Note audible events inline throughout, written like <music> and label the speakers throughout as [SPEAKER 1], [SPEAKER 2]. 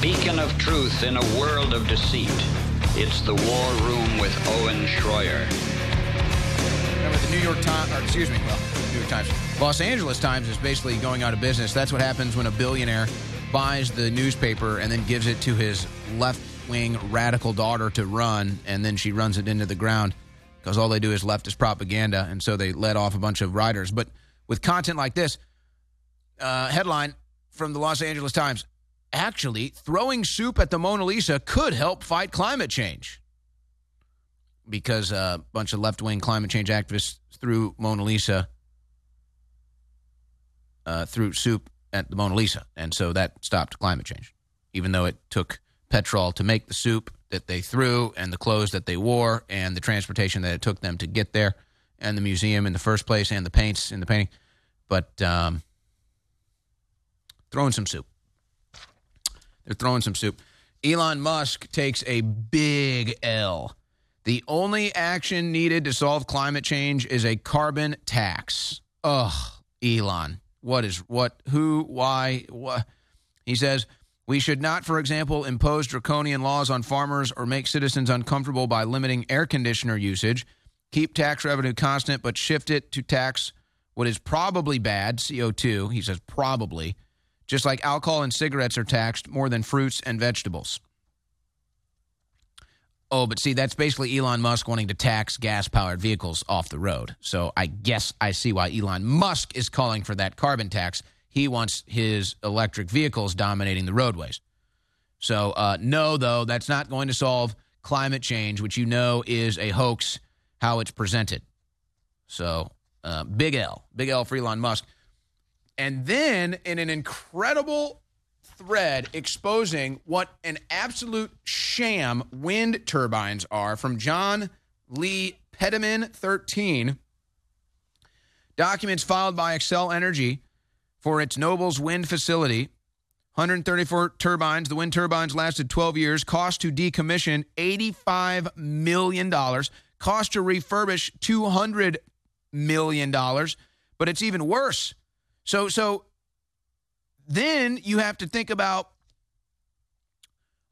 [SPEAKER 1] beacon of truth in a world of deceit. It's the War Room with Owen Schroyer.
[SPEAKER 2] Remember the New York Times, or excuse me, well, New York Times, Los Angeles Times is basically going out of business. That's what happens when a billionaire buys the newspaper and then gives it to his left wing radical daughter to run, and then she runs it into the ground because all they do is leftist propaganda, and so they let off a bunch of writers. But with content like this, uh, headline from the Los Angeles Times actually, throwing soup at the Mona Lisa could help fight climate change because a bunch of left wing climate change activists threw Mona Lisa, uh, threw soup at the Mona Lisa. And so that stopped climate change, even though it took petrol to make the soup that they threw and the clothes that they wore and the transportation that it took them to get there and the museum in the first place and the paints in the painting. But um, throwing some soup. They're throwing some soup. Elon Musk takes a big L. The only action needed to solve climate change is a carbon tax. Ugh, Elon. What is what? Who? Why? What? He says we should not, for example, impose draconian laws on farmers or make citizens uncomfortable by limiting air conditioner usage. Keep tax revenue constant, but shift it to tax what is probably bad, CO2. He says probably just like alcohol and cigarettes are taxed more than fruits and vegetables. Oh, but see, that's basically Elon Musk wanting to tax gas powered vehicles off the road. So I guess I see why Elon Musk is calling for that carbon tax. He wants his electric vehicles dominating the roadways. So, uh, no, though, that's not going to solve climate change, which you know is a hoax how it's presented. So, uh, big L, big L for Elon Musk. And then, in an incredible thread exposing what an absolute sham wind turbines are from John Lee Peterman 13, documents filed by Xcel Energy for its Nobles wind facility. 134 turbines. The wind turbines lasted 12 years. Cost to decommission $85 million. Cost to refurbish $200 million. But it's even worse. So so then you have to think about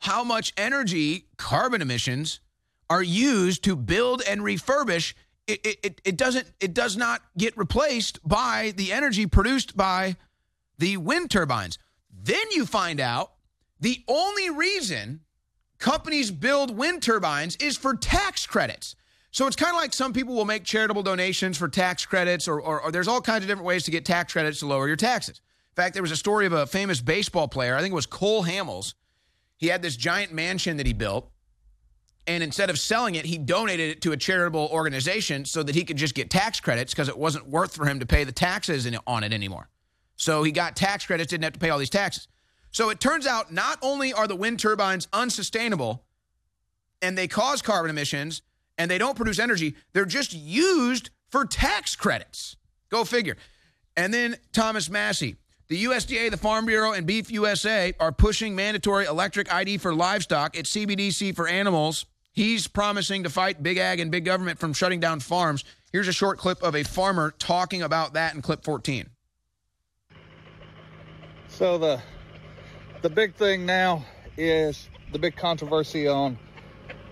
[SPEAKER 2] how much energy carbon emissions are used to build and refurbish. It, it, it doesn't it does not get replaced by the energy produced by the wind turbines. Then you find out the only reason companies build wind turbines is for tax credits so it's kind of like some people will make charitable donations for tax credits, or, or, or, there's all kinds of different ways to get tax credits to lower your taxes. In fact, there was a story of a famous baseball player, I think it was Cole Hamels. He had this giant mansion that he built, and instead of selling it, he donated it to a charitable organization so that he could just get tax credits because it wasn't worth for him to pay the taxes on it anymore. So he got tax credits, didn't have to pay all these taxes. So it turns out not only are the wind turbines unsustainable and they cause carbon emissions, and they don't produce energy. They're just used for tax credits. Go figure. And then Thomas Massie. The USDA, the Farm Bureau, and Beef USA are pushing mandatory electric ID for livestock. It's CBDC for animals. He's promising to fight big ag and big government from shutting down farms. Here's a short clip of a farmer talking about that in clip 14.
[SPEAKER 3] So the the big thing now is the big controversy on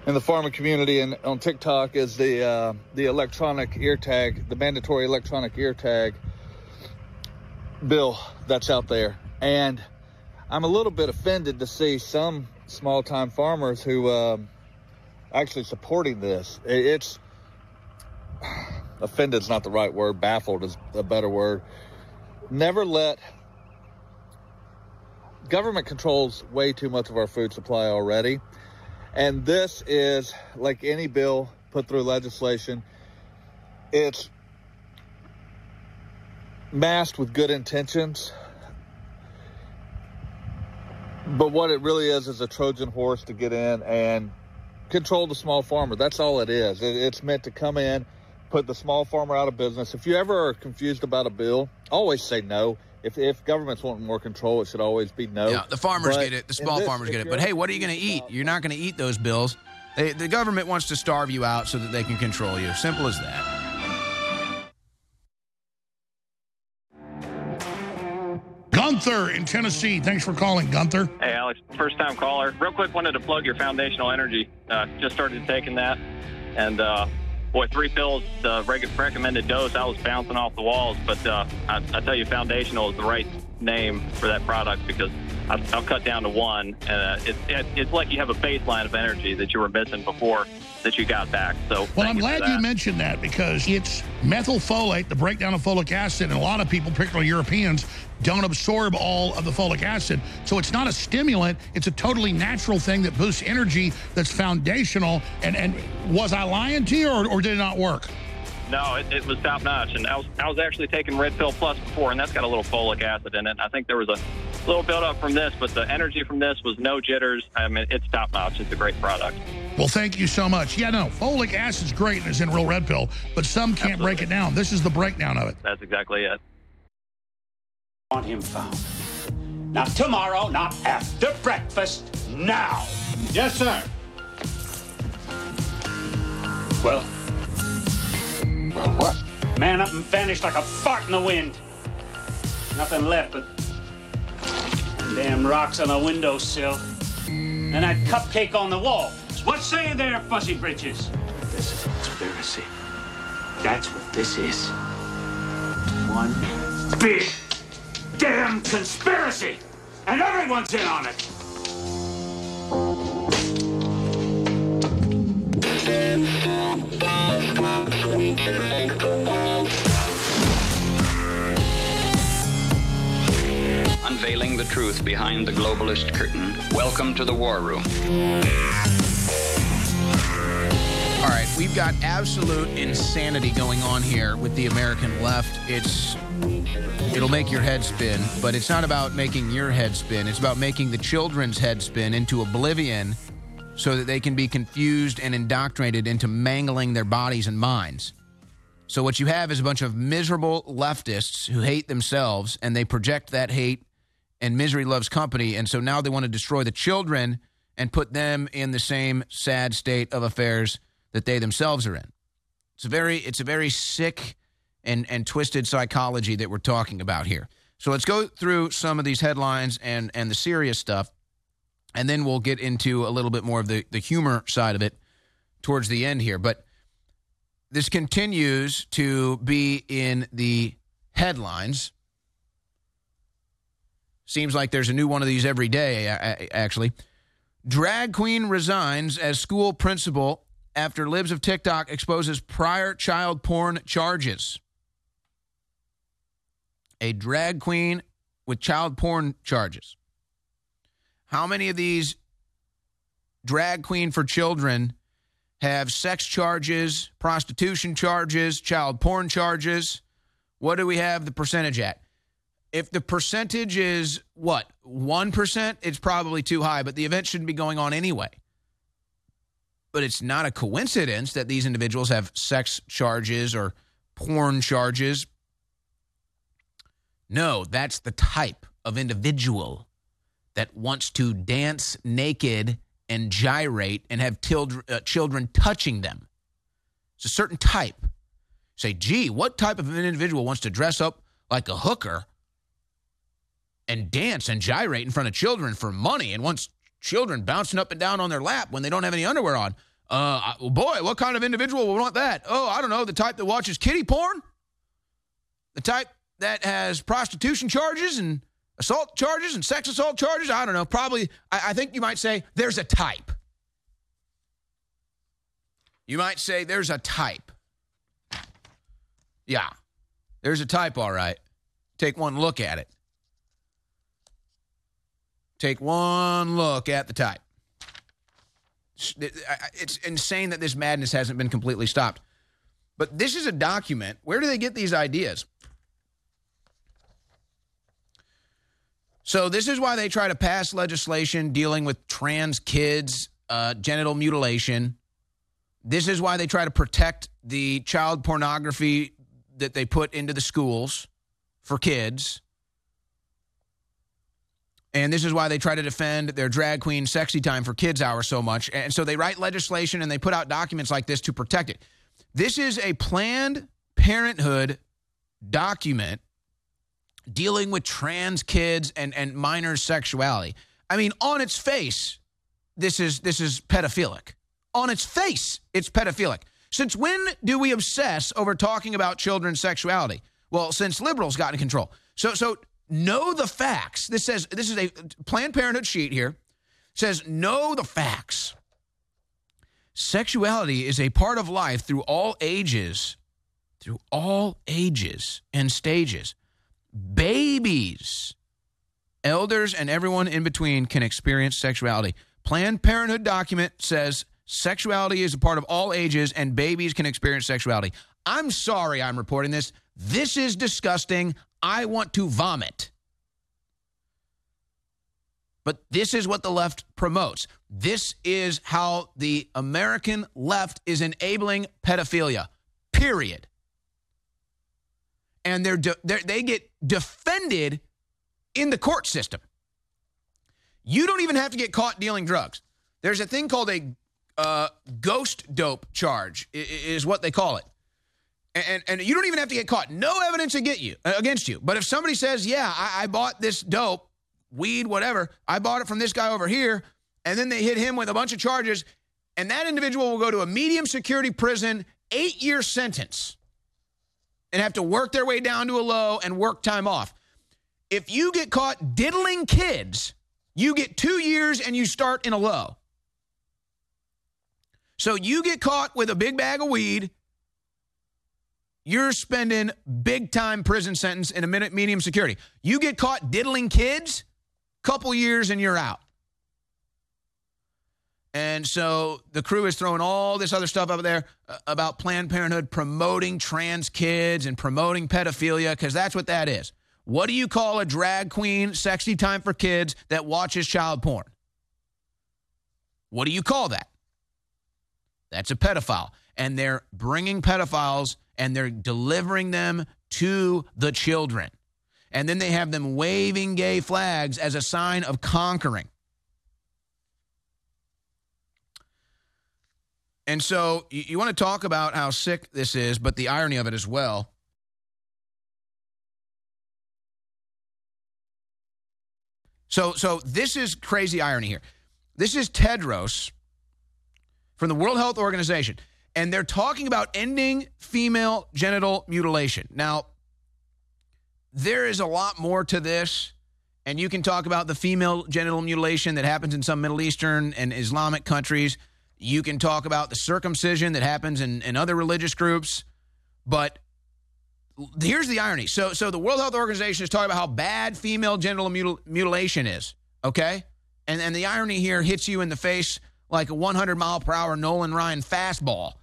[SPEAKER 3] in the farming community and on TikTok is the uh, the electronic ear tag, the mandatory electronic ear tag bill that's out there. And I'm a little bit offended to see some small time farmers who uh, actually supporting this. It's offended is not the right word. Baffled is a better word. Never let government controls way too much of our food supply already and this is like any bill put through legislation, it's masked with good intentions. But what it really is is a Trojan horse to get in and control the small farmer. That's all it is. It's meant to come in, put the small farmer out of business. If you ever are confused about a bill, always say no if, if governments want more control, it should always be no.
[SPEAKER 2] Yeah, the farmers but get it. The small this, farmers get it. But hey, what are you going to eat? You're not going to eat those bills. They, the government wants to starve you out so that they can control you. Simple as that.
[SPEAKER 4] Gunther in Tennessee. Thanks for calling, Gunther.
[SPEAKER 5] Hey, Alex, first time caller. Real quick, wanted to plug your foundational energy. Uh, just started taking that, and uh, boy, three pills, the recommended dose. I was bouncing off the walls, but uh, I, I tell you, foundational is the right name for that product because I'll, I'll cut down to one, and uh, it, it, it's like you have a baseline of energy that you were missing before that you got back. So,
[SPEAKER 4] Well, I'm
[SPEAKER 5] you
[SPEAKER 4] glad you mentioned that because it's methylfolate, the breakdown of folic acid, and a lot of people, particularly Europeans, don't absorb all of the folic acid. So it's not a stimulant, it's a totally natural thing that boosts energy that's foundational. And, and was I lying to you or, or did it not work?
[SPEAKER 5] No, it, it was top notch, and I was I was actually taking Red Pill Plus before, and that's got a little folic acid in it. I think there was a little buildup from this, but the energy from this was no jitters. I mean, it's top notch. It's a great product.
[SPEAKER 4] Well, thank you so much. Yeah, no, folic acid's great and it's in real red pill, but some can't break it down. This is the breakdown of it.
[SPEAKER 5] That's exactly it.
[SPEAKER 6] Want him found. Not tomorrow, not after breakfast, now.
[SPEAKER 7] Yes, sir.
[SPEAKER 6] Well,
[SPEAKER 7] Well, what?
[SPEAKER 6] man up and vanished like a fart in the wind. Nothing left but damn rocks on the windowsill. And that cupcake on the wall. What say you there, Fuzzy Britches? This is a conspiracy. That's what this is. One big damn conspiracy! And everyone's in on it!
[SPEAKER 1] Unveiling the truth behind the globalist curtain. Welcome to the War Room.
[SPEAKER 2] All right, we've got absolute insanity going on here with the American left. It's it'll make your head spin, but it's not about making your head spin. It's about making the children's head spin into oblivion so that they can be confused and indoctrinated into mangling their bodies and minds. So what you have is a bunch of miserable leftists who hate themselves and they project that hate and misery loves company and so now they want to destroy the children and put them in the same sad state of affairs that they themselves are in. It's a very it's a very sick and and twisted psychology that we're talking about here. So let's go through some of these headlines and and the serious stuff and then we'll get into a little bit more of the the humor side of it towards the end here. But this continues to be in the headlines. Seems like there's a new one of these every day, actually. Drag queen resigns as school principal after Libs of TikTok exposes prior child porn charges. A drag queen with child porn charges. How many of these drag queen for children have sex charges, prostitution charges, child porn charges? What do we have the percentage at? If the percentage is what, 1%, it's probably too high, but the event shouldn't be going on anyway. But it's not a coincidence that these individuals have sex charges or porn charges. No, that's the type of individual that wants to dance naked and gyrate and have uh, children touching them. It's a certain type. Say, gee, what type of an individual wants to dress up like a hooker and dance and gyrate in front of children for money and wants children bouncing up and down on their lap when they don't have any underwear on? Uh, boy, what kind of individual would want that? Oh, I don't know, the type that watches kitty porn? The type that has prostitution charges and assault charges and sex assault charges? I don't know. Probably, I, I think you might say there's a type. You might say there's a type. Yeah, there's a type, all right. Take one look at it. Take one look at the type. It's insane that this madness hasn't been completely stopped. But this is a document. Where do they get these ideas? So this is why they try to pass legislation dealing with trans kids, uh, genital mutilation. This is why they try to protect the child pornography that they put into the schools for kids. And this is why they try to defend their drag queen sexy time for kids hour so much. And so they write legislation and they put out documents like this to protect it. This is a Planned Parenthood document dealing with trans kids and, and minors' sexuality. I mean, on its face, this is this is pedophilic. On its face, it's pedophilic. Since when do we obsess over talking about children's sexuality? Well, since liberals got in control. So so know the facts. This says this is a Planned Parenthood sheet here. Says know the facts. Sexuality is a part of life through all ages, through all ages and stages. Babies, elders, and everyone in between can experience sexuality. Planned Parenthood document says sexuality is a part of all ages and babies can experience sexuality. I'm sorry I'm reporting this. This is disgusting. I want to vomit. But this is what the left promotes. This is how the American left is enabling pedophilia, period. And they're, de- they're, they get defended in the court system. You don't even have to get caught dealing drugs. There's a thing called a uh, ghost dope charge, is what they call it. And, and you don't even have to get caught. No evidence get you against you. But if somebody says, "Yeah, I, I bought this dope weed, whatever. I bought it from this guy over here. And then they hit him with a bunch of charges. And that individual will go to a medium security prison, eight year sentence, and have to work their way down to a low and work time off. If you get caught diddling kids, you get two years and you start in a low. So you get caught with a big bag of weed, you're spending big time prison sentence in a minute medium security. You get caught diddling kids, couple years and you're out. And so the crew is throwing all this other stuff up there uh, about Planned Parenthood promoting trans kids and promoting pedophilia because that's what that is. What do you call a drag queen, sexy time for kids that watches child porn? What do you call that? That's a pedophile. And they're bringing pedophiles and they're delivering them to the children and then they have them waving gay flags as a sign of conquering. And so you, you want to talk about how sick this is, but the irony of it as well. So, so this is crazy irony here. This is Tedros from the World Health Organization, and they're talking about ending female genital mutilation. Now, there is a lot more to this. And you can talk about the female genital mutilation that happens in some Middle Eastern and Islamic countries. You can talk about the circumcision that happens in, in other religious groups. But here's the irony. So, so the World Health Organization is talking about how bad female genital mutil- mutilation is, okay? And, and the irony here hits you in the face like a 100 mile per hour Nolan Ryan fastball.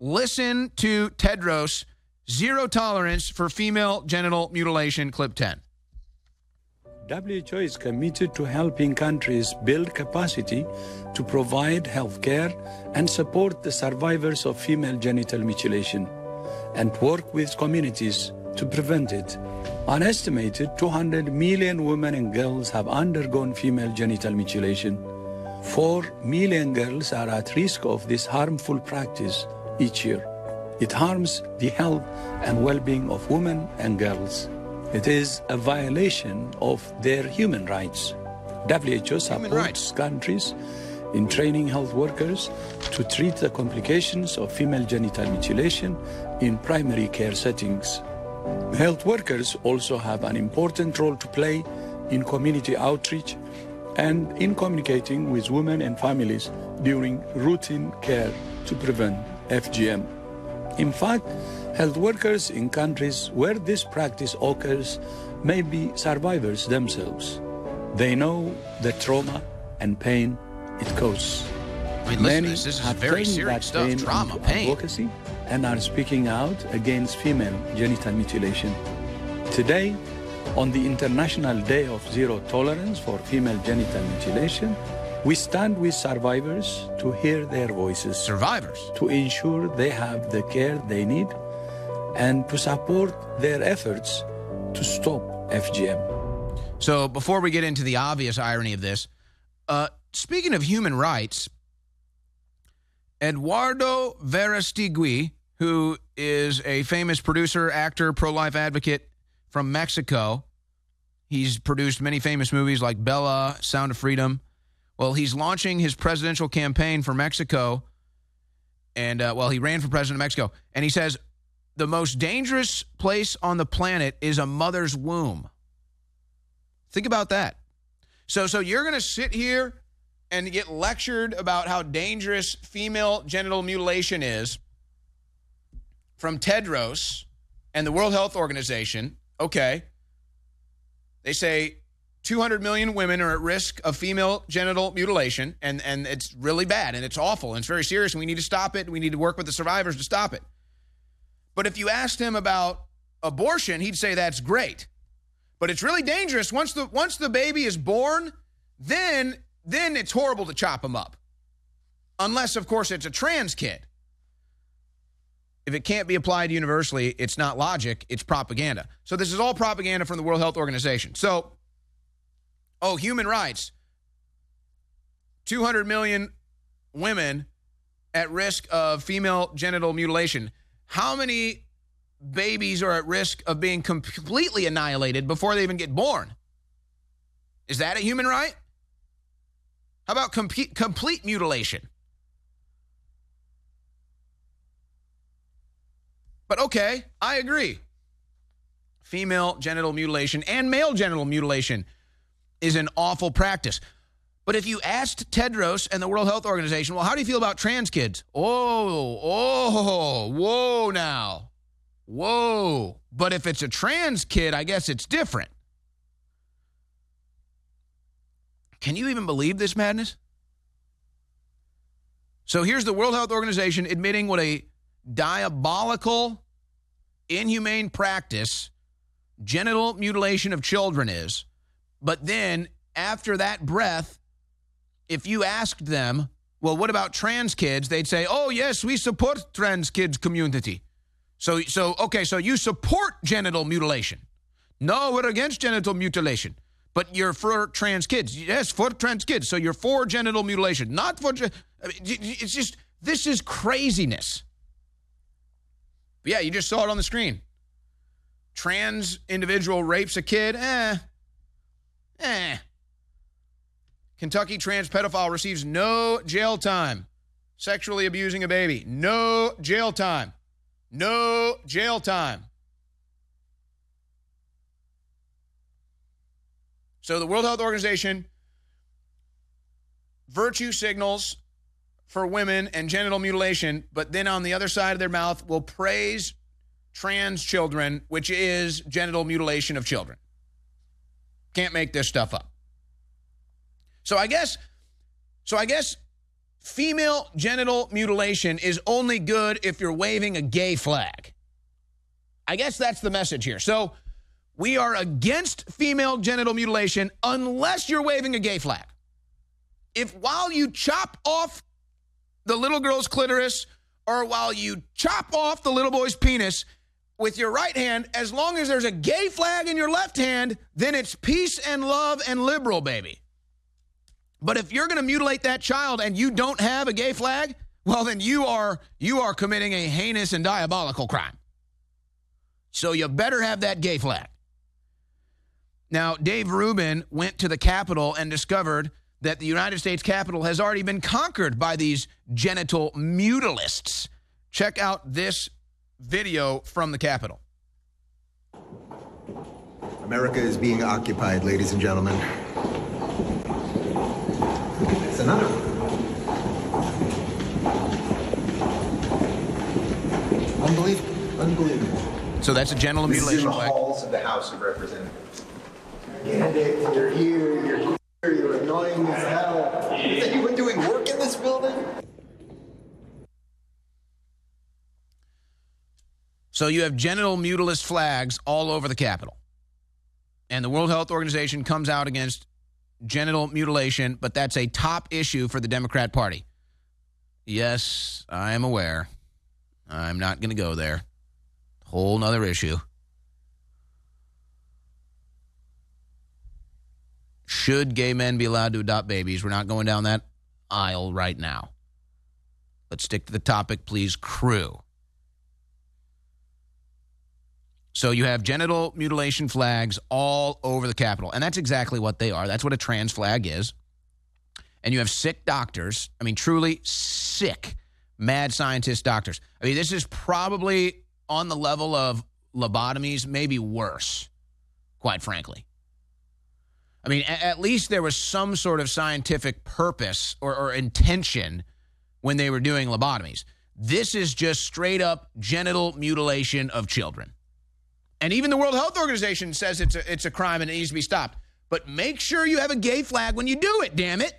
[SPEAKER 2] Listen to Tedros Zero tolerance for female genital mutilation, clip 10.
[SPEAKER 8] WHO is committed to helping countries build capacity to provide health care and support the survivors of female genital mutilation and work with communities to prevent it. An estimated 200 million women and girls have undergone female genital mutilation. 4 million girls are at risk of this harmful practice each year. It harms the health and well-being of women and girls. It is a violation of their human rights. WHO supports rights. countries in training health workers to treat the complications of female genital mutilation in primary care settings. Health workers also have an important role to play in community outreach and in communicating with women and families during routine care to prevent FGM. In fact, health workers in countries where this practice occurs may be survivors themselves. They know the trauma and pain it causes.
[SPEAKER 2] Mean, Many this, this is have very serious stuff. Pain trauma, pain.
[SPEAKER 8] Advocacy and are speaking out against female genital mutilation. Today, on the International Day of Zero Tolerance for Female Genital Mutilation, we stand with survivors to hear their voices.
[SPEAKER 2] Survivors?
[SPEAKER 8] To ensure they have the care they need and to support their efforts to stop FGM.
[SPEAKER 2] So, before we get into the obvious irony of this, uh, speaking of human rights, Eduardo Verástegui, who is a famous producer, actor, pro life advocate from Mexico, He's produced many famous movies like Bella, Sound of Freedom. Well, he's launching his presidential campaign for Mexico. And, uh, well, he ran for president of Mexico. And he says, the most dangerous place on the planet is a mother's womb. Think about that. So, so you're going to sit here and get lectured about how dangerous female genital mutilation is from Tedros and the World Health Organization. Okay. They say 200 million women are at risk of female genital mutilation, and, and it's really bad and it's awful and it's very serious, and we need to stop it. And we need to work with the survivors to stop it. But if you asked him about abortion, he'd say that's great. But it's really dangerous once the once the baby is born, then then it's horrible to chop them up. Unless of course it's a trans kid. If it can't be applied universally, it's not logic, it's propaganda. So this is all propaganda from the World Health Organization. So oh, human rights. 200 million women at risk of female genital mutilation. How many babies are at risk of being completely annihilated before they even get born? Is that a human right? How about complete, complete mutilation? But okay, I agree. Female genital mutilation and male genital mutilation is an awful practice. But if you asked Tedros and the World Health Organization, well, how do you feel about trans kids? Oh, oh, whoa now. Whoa. But if it's a trans kid, I guess it's different. Can you even believe this madness? So here's the World Health Organization admitting what a diabolical, inhumane practice genital mutilation of children is. But then, after that breath, if you asked them, well, what about trans kids? They'd say, oh, yes, we support trans kids community. So, so okay, so you support genital mutilation. No, we're against genital mutilation. But you're for trans kids. Yes, for trans kids. So you're for genital mutilation, not for. It's just, this is craziness. But yeah, you just saw it on the screen. Trans individual rapes a kid. Eh. Eh. Kentucky trans pedophile receives no jail time. Sexually abusing a baby. No jail time. No jail time. So the World Health Organization virtue signals for women and genital mutilation, but then on the other side of their mouth will praise trans children, which is genital mutilation of children. Can't make this stuff up. So I guess, so I guess female genital mutilation is only good if you're waving a gay flag. I guess that's the message here. So we are against female genital mutilation unless you're waving a gay flag. If while you chop off the little girl's clitoris or while you chop off the little boy's penis with your right hand, as long as there's a gay flag in your left hand, then it's peace and love and liberal, baby. But if you're going to mutilate that child and you don't have a gay flag, well then you are you are committing a heinous and diabolical crime. So you better have that gay flag. Now, Dave Rubin went to the Capitol and discovered that the United States Capitol has already been conquered by these genital mutilists. Check out this video from the Capitol.
[SPEAKER 9] America is being occupied, ladies and gentlemen. Another one. Unbelievable. Unbelievable.
[SPEAKER 2] So that's a genital
[SPEAKER 9] This is in the halls of the House of Representatives. Candidate, you're here, you're queer, you're annoying as hell. Is anyone doing work in this building?
[SPEAKER 2] So you have genital mutilist flags all over the Capitol. And the World Health Organization comes out against genital mutilation, but that's a top issue for the Democrat Party. Yes, I am aware. I'm not going to go there. Whole nother issue. Should gay men be allowed to adopt babies? We're not going down that aisle right now. Let's stick to the topic, please, crew. So you have genital mutilation flags all over the Capitol. And that's exactly what they are. That's what a trans flag is. And you have sick doctors. I mean, truly sick, mad scientist doctors. I mean, this is probably on the level of lobotomies, maybe worse, quite frankly. I mean, at least there was some sort of scientific purpose or, or intention when they were doing lobotomies. This is just straight up genital mutilation of children. And even the World Health Organization says it's a, it's a crime and it needs to be stopped. But make sure you have a gay flag when you do it, damn it.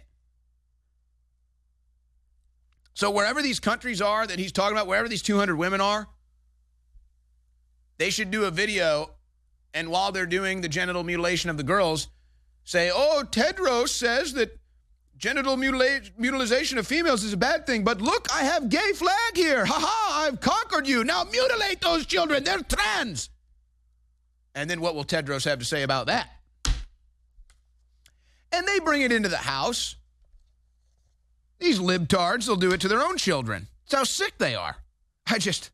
[SPEAKER 2] So, wherever these countries are that he's talking about, wherever these 200 women are, they should do a video. And while they're doing the genital mutilation of the girls, say, oh, Tedros says that genital mutila- mutilization of females is a bad thing. But look, I have gay flag here. Ha ha, I've conquered you. Now mutilate those children. They're trans. And then what will Tedros have to say about that? And they bring it into the house. These libtards, they'll do it to their own children. It's how sick they are. I just,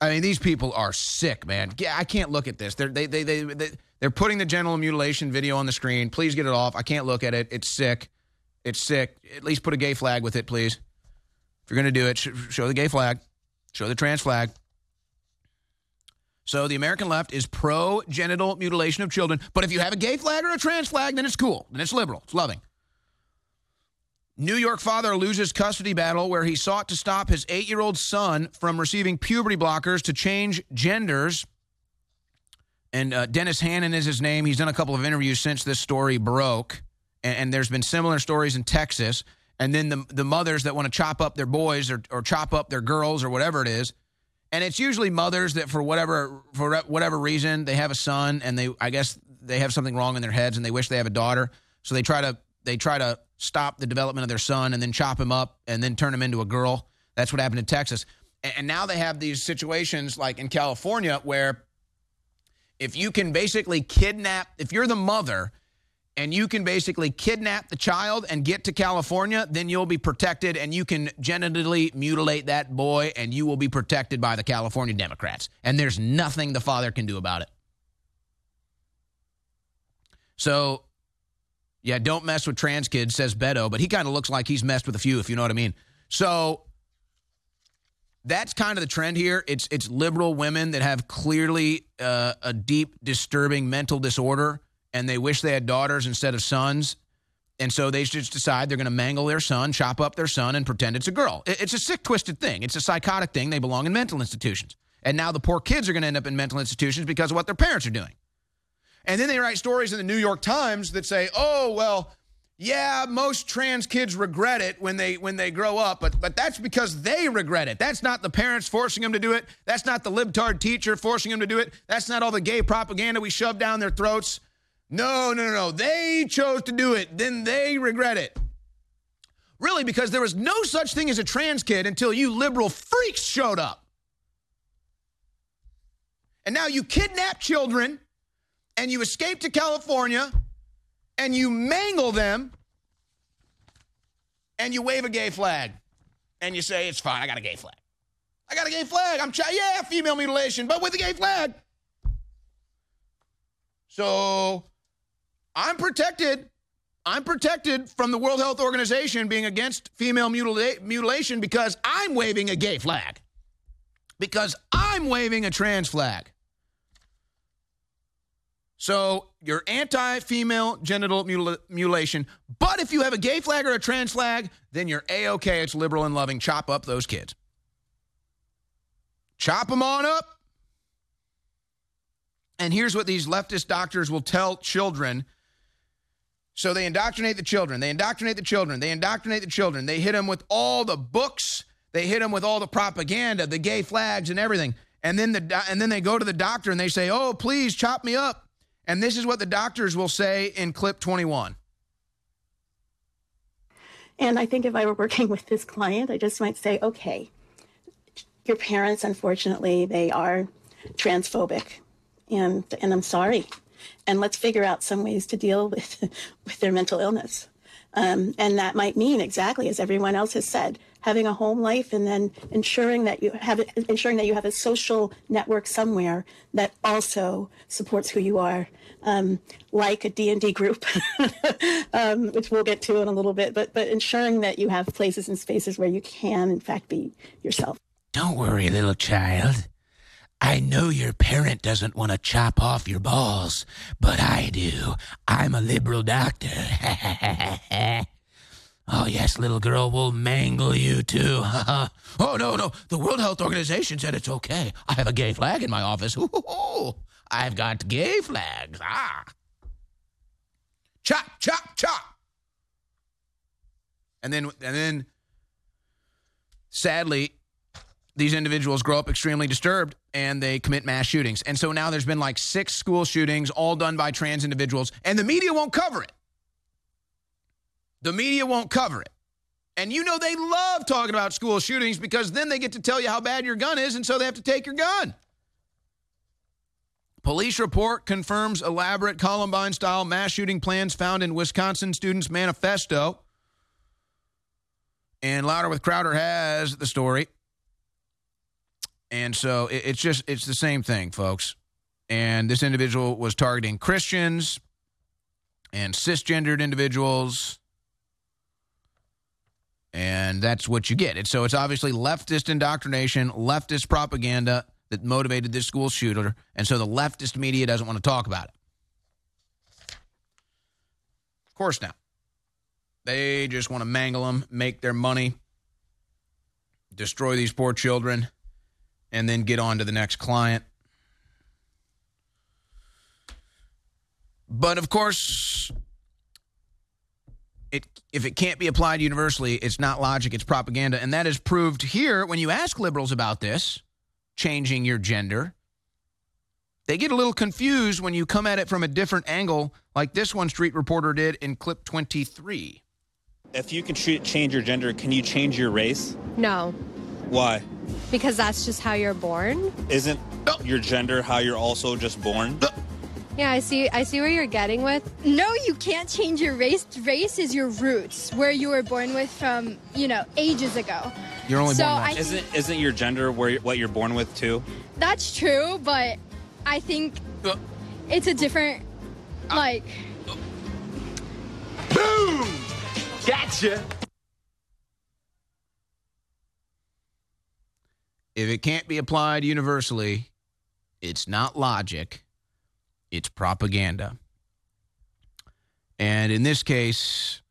[SPEAKER 2] I mean, these people are sick, man. I can't look at this. They're, they, they, they, they, they're putting the genital mutilation video on the screen. Please get it off. I can't look at it. It's sick. It's sick. At least put a gay flag with it, please. If you're going to do it, sh- show the gay flag, show the trans flag. So the American left is pro genital mutilation of children. But if you have a gay flag or a trans flag, then it's cool. Then it's liberal. It's loving. New York father loses custody battle where he sought to stop his eight year old son from receiving puberty blockers to change genders. And uh, Dennis Hannon is his name. He's done a couple of interviews since this story broke. And, and there's been similar stories in Texas. And then the, the mothers that want to chop up their boys or, or chop up their girls or whatever it is. And it's usually mothers that for whatever for whatever reason they have a son and they I guess they have something wrong in their heads and they wish they have a daughter. So they try to they try to stop the development of their son and then chop him up and then turn him into a girl. That's what happened in Texas. And now they have these situations like in California where if you can basically kidnap, if you're the mother and you can basically kidnap the child and get to California, then you'll be protected and you can genitally mutilate that boy and you will be protected by the California Democrats. And there's nothing the father can do about it. So yeah, don't mess with trans kids, says Beto, but he kind of looks like he's messed with a few, if you know what I mean. So that's kind of the trend here. It's it's liberal women that have clearly uh, a deep, disturbing mental disorder, and they wish they had daughters instead of sons, and so they just decide they're going to mangle their son, chop up their son, and pretend it's a girl. It's a sick, twisted thing. It's a psychotic thing. They belong in mental institutions, and now the poor kids are going to end up in mental institutions because of what their parents are doing. And then they write stories in the New York Times that say, "Oh, well, yeah, most trans kids regret it when they when they grow up, but but that's because they regret it. That's not the parents forcing them to do it. That's not the libtard teacher forcing them to do it. That's not all the gay propaganda we shove down their throats. No, no, no, no. They chose to do it. Then they regret it. Really, because there was no such thing as a trans kid until you liberal freaks showed up. And now you kidnap children and you escape to California and you mangle them and you wave a gay flag and you say, it's fine, I got a gay flag. I got a gay flag. I'm, ch- yeah, female mutilation, but with a gay flag. So I'm protected. I'm protected from the World Health Organization being against female mutila- mutilation because I'm waving a gay flag. Because I'm waving a trans flag. So you're anti female genital mutil- mutilation. But if you have a gay flag or a trans flag, then you're A OK. It's liberal and loving. Chop up those kids. Chop them on up. And here's what these leftist doctors will tell children. So they indoctrinate the children. They indoctrinate the children. They indoctrinate the children. They hit them with all the books. They hit them with all the propaganda, the gay flags, and everything. And then the and then they go to the doctor and they say, "Oh, please chop me up." And this is what the doctors will say in clip 21.
[SPEAKER 10] And I think if I were working <laughs> with this client, I just might say, okay, your parents, unfortunately, they are transphobic, and and I'm sorry, and let's figure out some ways to deal with <laughs> with their mental illness, um, and that might mean exactly as everyone else has said, having a home life and then ensuring that you have ensuring that you have a social network somewhere that also supports who you are. Um, like a D&D group <laughs> um, which we'll get to in a little bit but but ensuring that you have places and spaces where you can in fact be yourself.
[SPEAKER 2] Don't worry little child I know your parent doesn't want to chop off your balls, but I do. I'm a liberal doctor. <laughs> oh, yes, little girl, we'll mangle you too. <laughs> oh, no, no. The World Health Organization said it's okay. I have a gay flag in my office. <laughs> I've got gay flags. Ah. Chop, chop, chop. And then, and then, sadly, these individuals grow up extremely disturbed and they commit mass shootings. And so now there's been like six school shootings, all done by trans individuals, and the media won't cover it. The media won't cover it. And you know they love talking about school shootings because then they get to tell you how bad your gun is, and so they have to take your gun. Police report confirms elaborate Columbine style mass shooting plans found in Wisconsin students' manifesto. And Louder with Crowder has the story. And so it, it's just, it's the same thing, folks. And this individual was targeting Christians and cisgendered individuals. And that's what you get. And so it's obviously leftist indoctrination, leftist propaganda that motivated this school shooter. And so the leftist media doesn't want to talk about it. Of course, now. They just want to mangle them, make their money, destroy these poor children and then get on to the next client. But of course, it, if it can't be applied universally, it's not logic, it's propaganda. And that is proved here when you ask liberals about this, changing your gender. They get a little confused when you come at it from a different angle, like this one street reporter did in clip 23.
[SPEAKER 11] If you can change your gender, can you change your race?
[SPEAKER 12] No.
[SPEAKER 11] Why?
[SPEAKER 12] Because that's just how you're born.
[SPEAKER 11] Isn't your gender how you're also just born?
[SPEAKER 12] Yeah, I see. I see where you're getting with.
[SPEAKER 13] No, you can't change your race. Race is your roots, where you were born with from you know ages ago.
[SPEAKER 2] You're only
[SPEAKER 13] so
[SPEAKER 2] born
[SPEAKER 13] I
[SPEAKER 2] once.
[SPEAKER 11] Isn't isn't your gender where what you're born with too?
[SPEAKER 13] That's true, but I think it's a different like.
[SPEAKER 11] Boom! Gotcha.
[SPEAKER 2] If it can't be applied universally, it's not logic, it's propaganda. And in this case,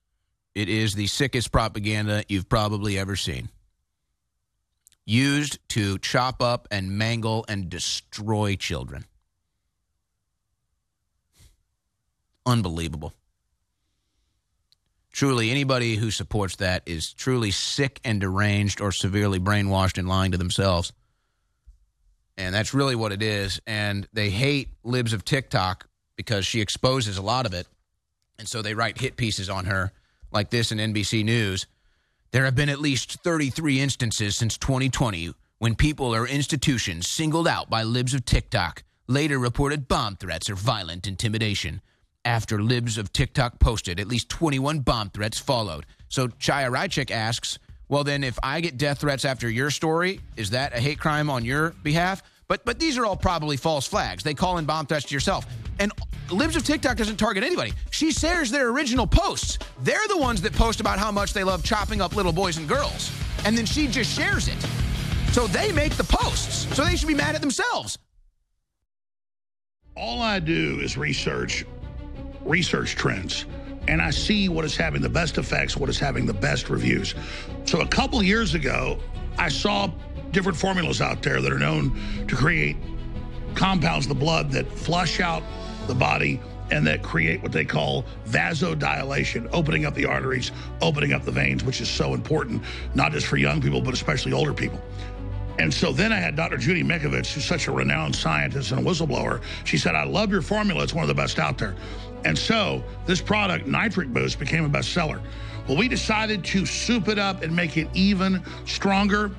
[SPEAKER 2] it is the sickest propaganda you've probably ever seen. Used to chop up and mangle and destroy children. Unbelievable. Truly, anybody who supports that is truly sick and deranged or severely brainwashed and lying to themselves. And that's really what it is. And they hate libs of TikTok because she exposes a lot of it. And so they write hit pieces on her, like this in NBC News. There have been at least 33 instances since 2020 when people or institutions singled out by libs of TikTok later reported bomb threats or violent intimidation. After libs of TikTok posted, at least 21 bomb threats followed. So Chaya Raichik asks, well, then if I get death threats after your story, is that a hate crime on your behalf? But but these are all probably false flags. They call in bomb threats to yourself. And Libs of TikTok doesn't target anybody. She shares their original posts. They're the ones that post about how much they love chopping up little boys and girls. And then she just shares it. So they make the posts. So they should be mad at themselves.
[SPEAKER 4] All I do is research research trends and I see what is having the best effects, what is having the best reviews. So a couple years ago, I saw different formulas out there that are known to create compounds in the blood that flush out the body and that create what they call vasodilation, opening up the arteries, opening up the veins, which is so important, not just for young people, but especially older people. And so then I had Dr. Judy Mikovits, who's such a renowned scientist and a whistleblower. She said, I love your formula. It's one of the best out there. And so this product, Nitric Boost, became a bestseller. Well, we decided to soup it up and make it even stronger.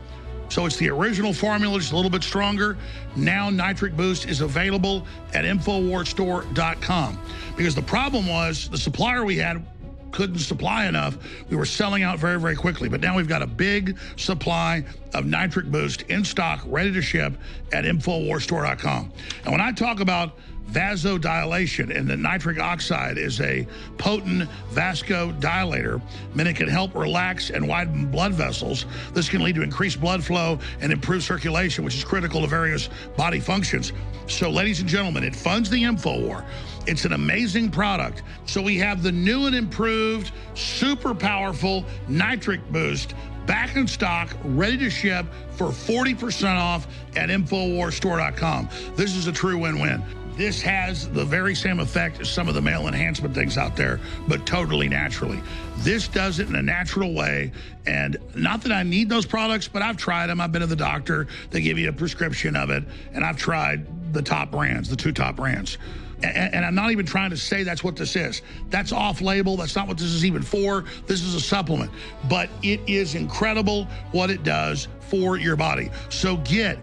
[SPEAKER 4] So it's the original formula, just a little bit stronger. Now Nitric Boost is available at InfoWarsStore.com because the problem was the supplier we had couldn't supply enough. We were selling out very, very quickly. But now we've got a big supply of Nitric Boost in stock, ready to ship at InfoWarsStore.com. And when I talk about vasodilation, and the nitric oxide is a potent vasodilator, meaning it can help relax and widen blood vessels. This can lead to increased blood flow and improved circulation, which is critical to various body functions. So, ladies and gentlemen, it funds the InfoWar. It's an amazing product. So, we have the new and improved, super powerful nitric boost back in stock, ready to ship for 40% off at InfoWarsStore.com. This is a true win win. This has the very same effect as some of the male enhancement things out there, but totally naturally. This does it in a natural way. And not that I need those products, but I've tried them. I've been to the doctor. They give you a prescription of it. And I've tried the top brands, the two top brands. And, and, I'm not even trying to say that's what this is. That's off label. That's not what this is even for. This is a supplement. But it is incredible what it does for your body. So get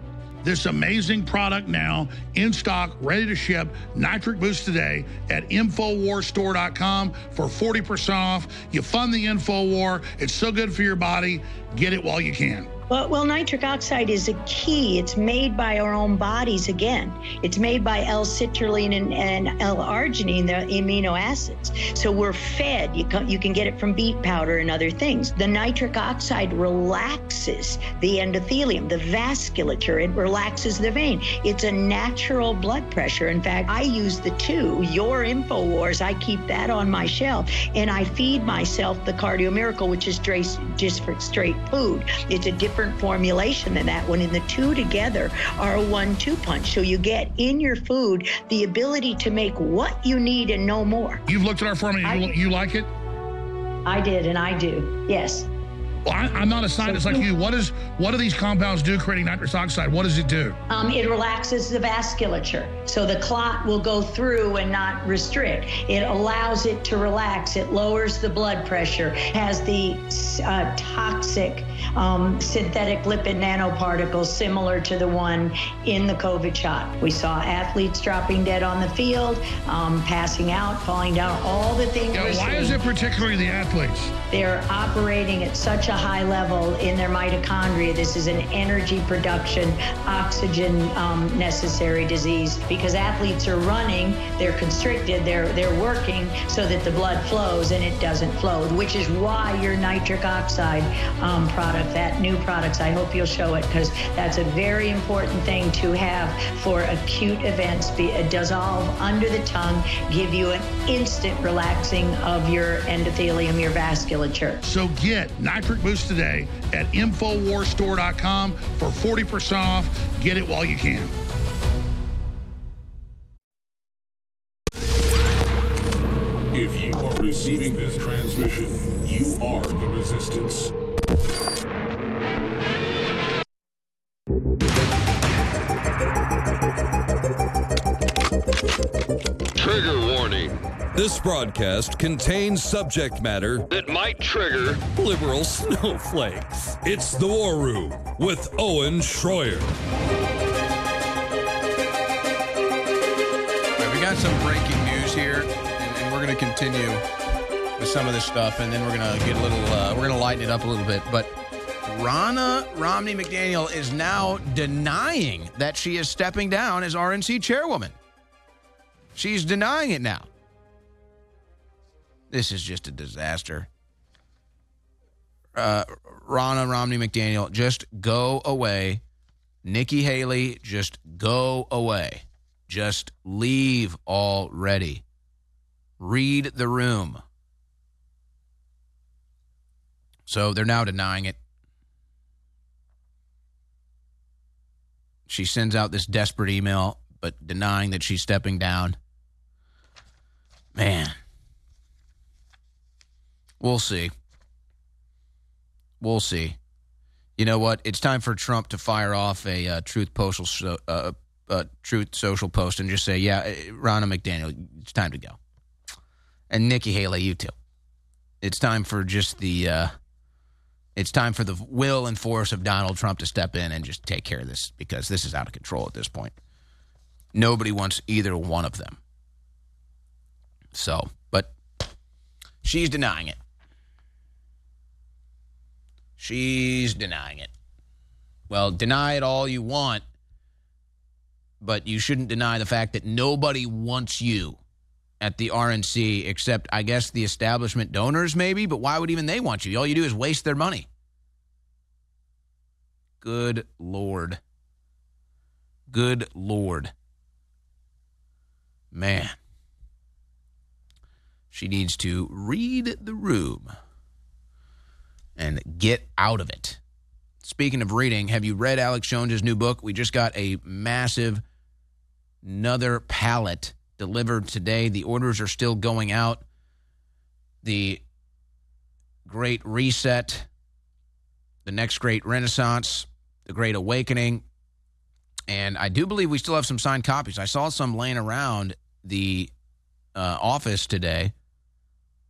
[SPEAKER 4] this amazing product now in stock, ready to ship. Nitric Boost today at InfoWarsStore.com for 40% off. You fund the InfoWar. It's so good for your body. Get it while you can.
[SPEAKER 14] Well, well, nitric oxide is a key. It's made by our own bodies again. It's made by L-citrulline and, and L-arginine, the amino acids. So we're fed. You can, you can get it from beet powder and other things. The nitric oxide relaxes the endothelium, the vasculature. It relaxes the vein. It's a natural blood pressure. In fact, I use the two, your InfoWars. I keep that on my shelf, and I feed myself the Cardio Miracle, which is just for straight food. It's a different formulation than that one. And the two together are a one two punch. So you get in your food the ability to make what you need and no more.
[SPEAKER 4] You've looked at our formula. You, you like it?
[SPEAKER 14] I did, and I do. Yes.
[SPEAKER 4] Well, I, am not a scientist like you. What is what do these compounds do creating nitrous oxide? What does it do?
[SPEAKER 14] Um, it relaxes the vasculature, so the clot will go through and not restrict. It allows it to relax. It lowers the blood pressure. Has the uh, toxic um, synthetic lipid nanoparticles similar to the one in the COVID shot. We saw athletes dropping dead on the field, um, passing out, falling down. All the things.
[SPEAKER 4] Yeah, why seeing. is it particularly the athletes?
[SPEAKER 14] They're operating at such a high level in their mitochondria. This is an energy production, oxygen um, necessary disease because athletes are running, they're constricted, they're they're working so that the blood flows and it doesn't flow, which is why your nitric oxide um, product, that new products, I hope you'll show it because that's a very important thing to have for acute events. Be, uh, dissolve under the tongue, give you an instant relaxing of your endothelium, your vasculature.
[SPEAKER 4] So get nitric boost today at InfoWarsStore.com for 40% off. Get it while you can.
[SPEAKER 15] If you are receiving this transmission, you are the resistance.
[SPEAKER 16] This broadcast contains subject matter that might trigger liberal <laughs> snowflakes. It's The War Room with Owen Shroyer.
[SPEAKER 2] Right, we got some breaking news here, and, and we're going to continue with some of this stuff, and then we're going to get a little, uh, we're going to lighten it up a little bit. But Ronna Romney McDaniel is now denying that she is stepping down as RNC chairwoman. She's denying it now. This is just a disaster. Uh, Ronna Romney McDaniel, just go away. Nikki Haley, just go away. Just leave already. Read the room. So they're now denying it. She sends out this desperate email, but denying that she's stepping down. Man. We'll see. We'll see. You know what? It's time for Trump to fire off a uh, truth social uh, uh, truth social post and just say, "Yeah, uh, Ronna McDaniel, it's time to go." And Nikki Haley, you too. It's time for just the. Uh, it's time for the will and force of Donald Trump to step in and just take care of this because this is out of control at this point. Nobody wants either one of them. So but She's denying it. She's denying it. Well, deny it all you want, but you shouldn't deny the fact that nobody wants you at the RNC except, I guess, the establishment donors, maybe. But why would even they want you? All you do is waste their money. Good Lord. Good Lord. Man. She needs to read the room and get out of it. Speaking of reading, have you read Alex Jones's new book? We just got a massive another pallet delivered today. The orders are still going out. The Great Reset, the next Great Renaissance, the Great Awakening. And I do believe we still have some signed copies. I saw some laying around the uh, office today.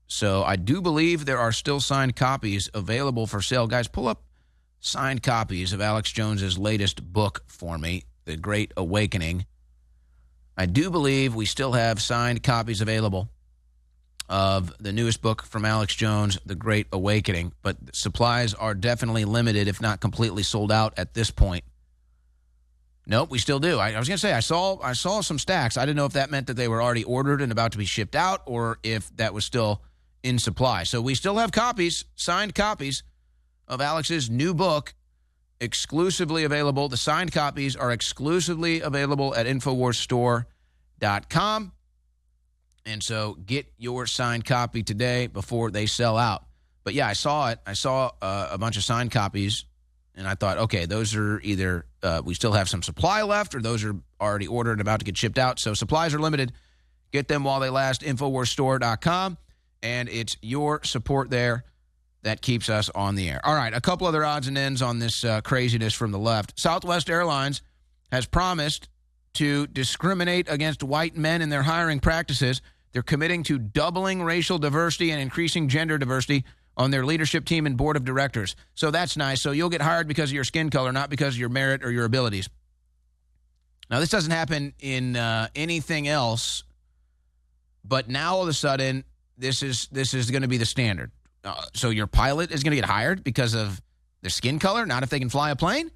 [SPEAKER 2] So I do believe there are still signed copies available for sale. Guys, pull up signed copies of Alex Jones's latest book for me, The Great Awakening. I do believe we still have signed copies available of the newest book from Alex Jones, The Great Awakening, but supplies are definitely limited, if not completely sold out at this point. Nope, we still do. I, I was going to say I saw I saw some stacks. I didn't know if that meant that they were already ordered and about to be shipped out, or if that was still in supply. So we still have copies, signed copies of Alex's new book, exclusively available. The signed copies are exclusively available at InfoWarsStore.com. And so get your signed copy today before they sell out. But yeah, I saw it. I saw uh, a bunch of signed copies, and I thought, okay, those are either uh, we still have some supply left, or those are already ordered and about to get shipped out. So supplies are limited. Get them while they last. InfoWarsStore.com. And it's your support there that keeps us on the air. All right, a couple other odds and ends on this uh, craziness from the left. Southwest Airlines has promised to discriminate against white men in their hiring practices. They're committing to doubling racial diversity and increasing gender diversity on their leadership team and board of directors. So that's nice. So you'll get hired because of your skin color, not because of your merit or your abilities. Now, this doesn't happen in uh, anything else, but now all of a sudden, this is this is going to be the standard. Uh, so your pilot is going to get hired because of their skin color, not if they can fly a plane.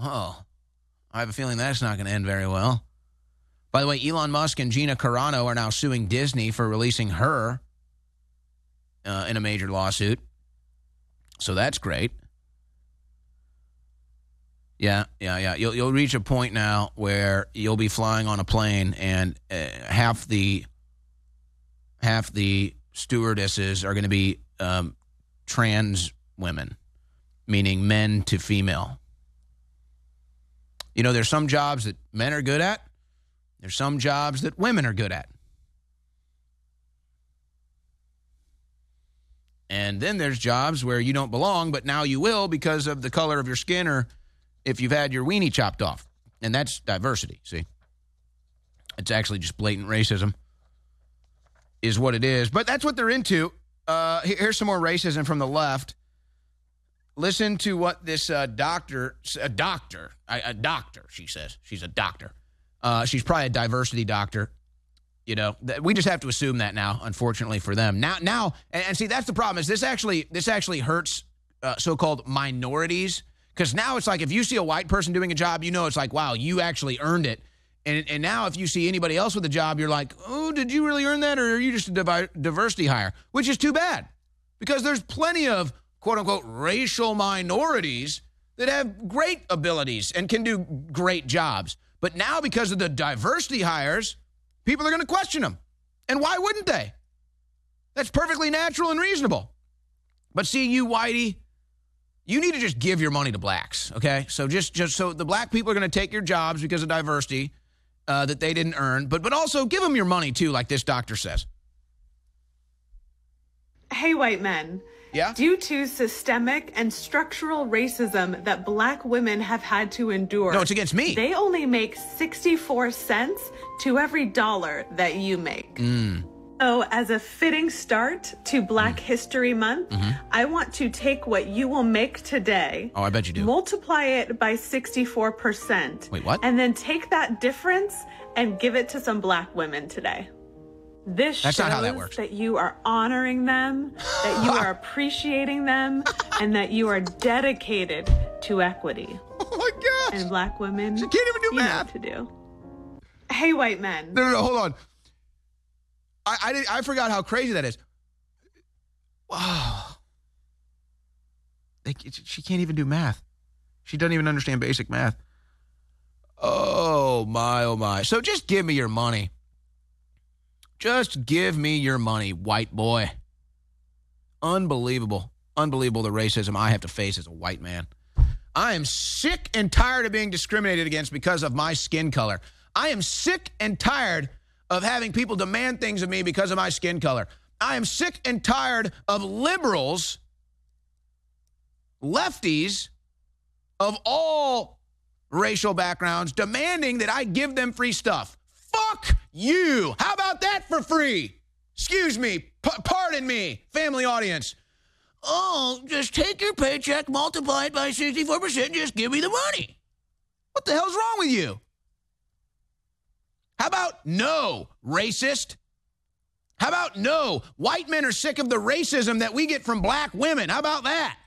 [SPEAKER 2] Oh, I have a feeling that's not going to end very well. By the way, Elon Musk and Gina Carano are now suing Disney for releasing her uh, in a major lawsuit. So that's great. Yeah, yeah, yeah. You'll you'll reach a point now where you'll be flying on a plane and uh, half the half the stewardesses are going to be um, trans women, meaning men to female. You know, there's some jobs that men are good at. There's some jobs that women are good at. And then there's jobs where you don't belong, but now you will because of the color of your skin or if you've had your weenie chopped off. And that's diversity, see? It's actually just blatant racism, is what it is. But that's what they're into. Uh, here's some more racism from the left. Listen to what this uh, doctor, a doctor, a, doctor, she says. She's a doctor. Uh, she's probably a diversity doctor. You know, we just have to assume that now. Unfortunately for them, now, now, and, and see, that's the problem. Is this actually this actually hurts uh, so-called minorities? Because now it's like if you see a white person doing a job, you know it's like, wow, you actually earned it. And and now if you see anybody else with a job, you're like, oh, did you really earn that, or are you just a diversity hire? Which is too bad, because there's plenty of quote unquote racial minorities that have great abilities and can do great jobs. But now, because of the diversity hires, people are going to question them. And why wouldn't they? That's perfectly natural and reasonable. But see, you, Whitey, you need to just give your money to blacks, okay? So just, just so the black people are going to take your jobs because of diversity uh, that they didn't earn, but but also give them your money too, like this doctor says.
[SPEAKER 17] Hey, white men.
[SPEAKER 2] Yeah?
[SPEAKER 17] Due to systemic and structural racism that black women have had to endure.
[SPEAKER 2] No, it's against me.
[SPEAKER 17] They only make 64 cents to every dollar that you make.
[SPEAKER 2] Mm.
[SPEAKER 17] So, as a fitting start to Black History Month,
[SPEAKER 2] Mhm.
[SPEAKER 17] I want to take what you will make today,
[SPEAKER 2] Oh, I bet you do.
[SPEAKER 17] multiply it by 64%.
[SPEAKER 2] Wait, what?
[SPEAKER 17] And then take that difference and give it to some black women today. This
[SPEAKER 2] That's
[SPEAKER 17] shows
[SPEAKER 2] not how that works.
[SPEAKER 17] that you are honoring them, that you are <laughs> appreciating them, and that you are dedicated to equity. <laughs>
[SPEAKER 2] Oh my gosh!
[SPEAKER 17] And black women,
[SPEAKER 2] She can't even do math.
[SPEAKER 17] to do. Hey, white men.
[SPEAKER 2] No, no, no. Hold on. I I, did, I forgot how crazy that is. Wow. She can't even do math. She doesn't even understand basic math. Oh my, oh my. So just give me your money. Just give me your money, white boy. Unbelievable. Unbelievable the racism I have to face as a white man. I am sick and tired of being discriminated against because of my skin color. I am sick and tired of having people demand things of me because of my skin color. I am sick and tired of liberals, lefties of all racial backgrounds demanding that I give them free stuff. Fuck you. How about that for free? Excuse me. P- pardon me, family audience. Oh, just take your paycheck, multiply it by 64%, and just give me the money. What the hell's wrong with you? How about no, racist? How about no, white men are sick of the racism that we get from black women? How about that?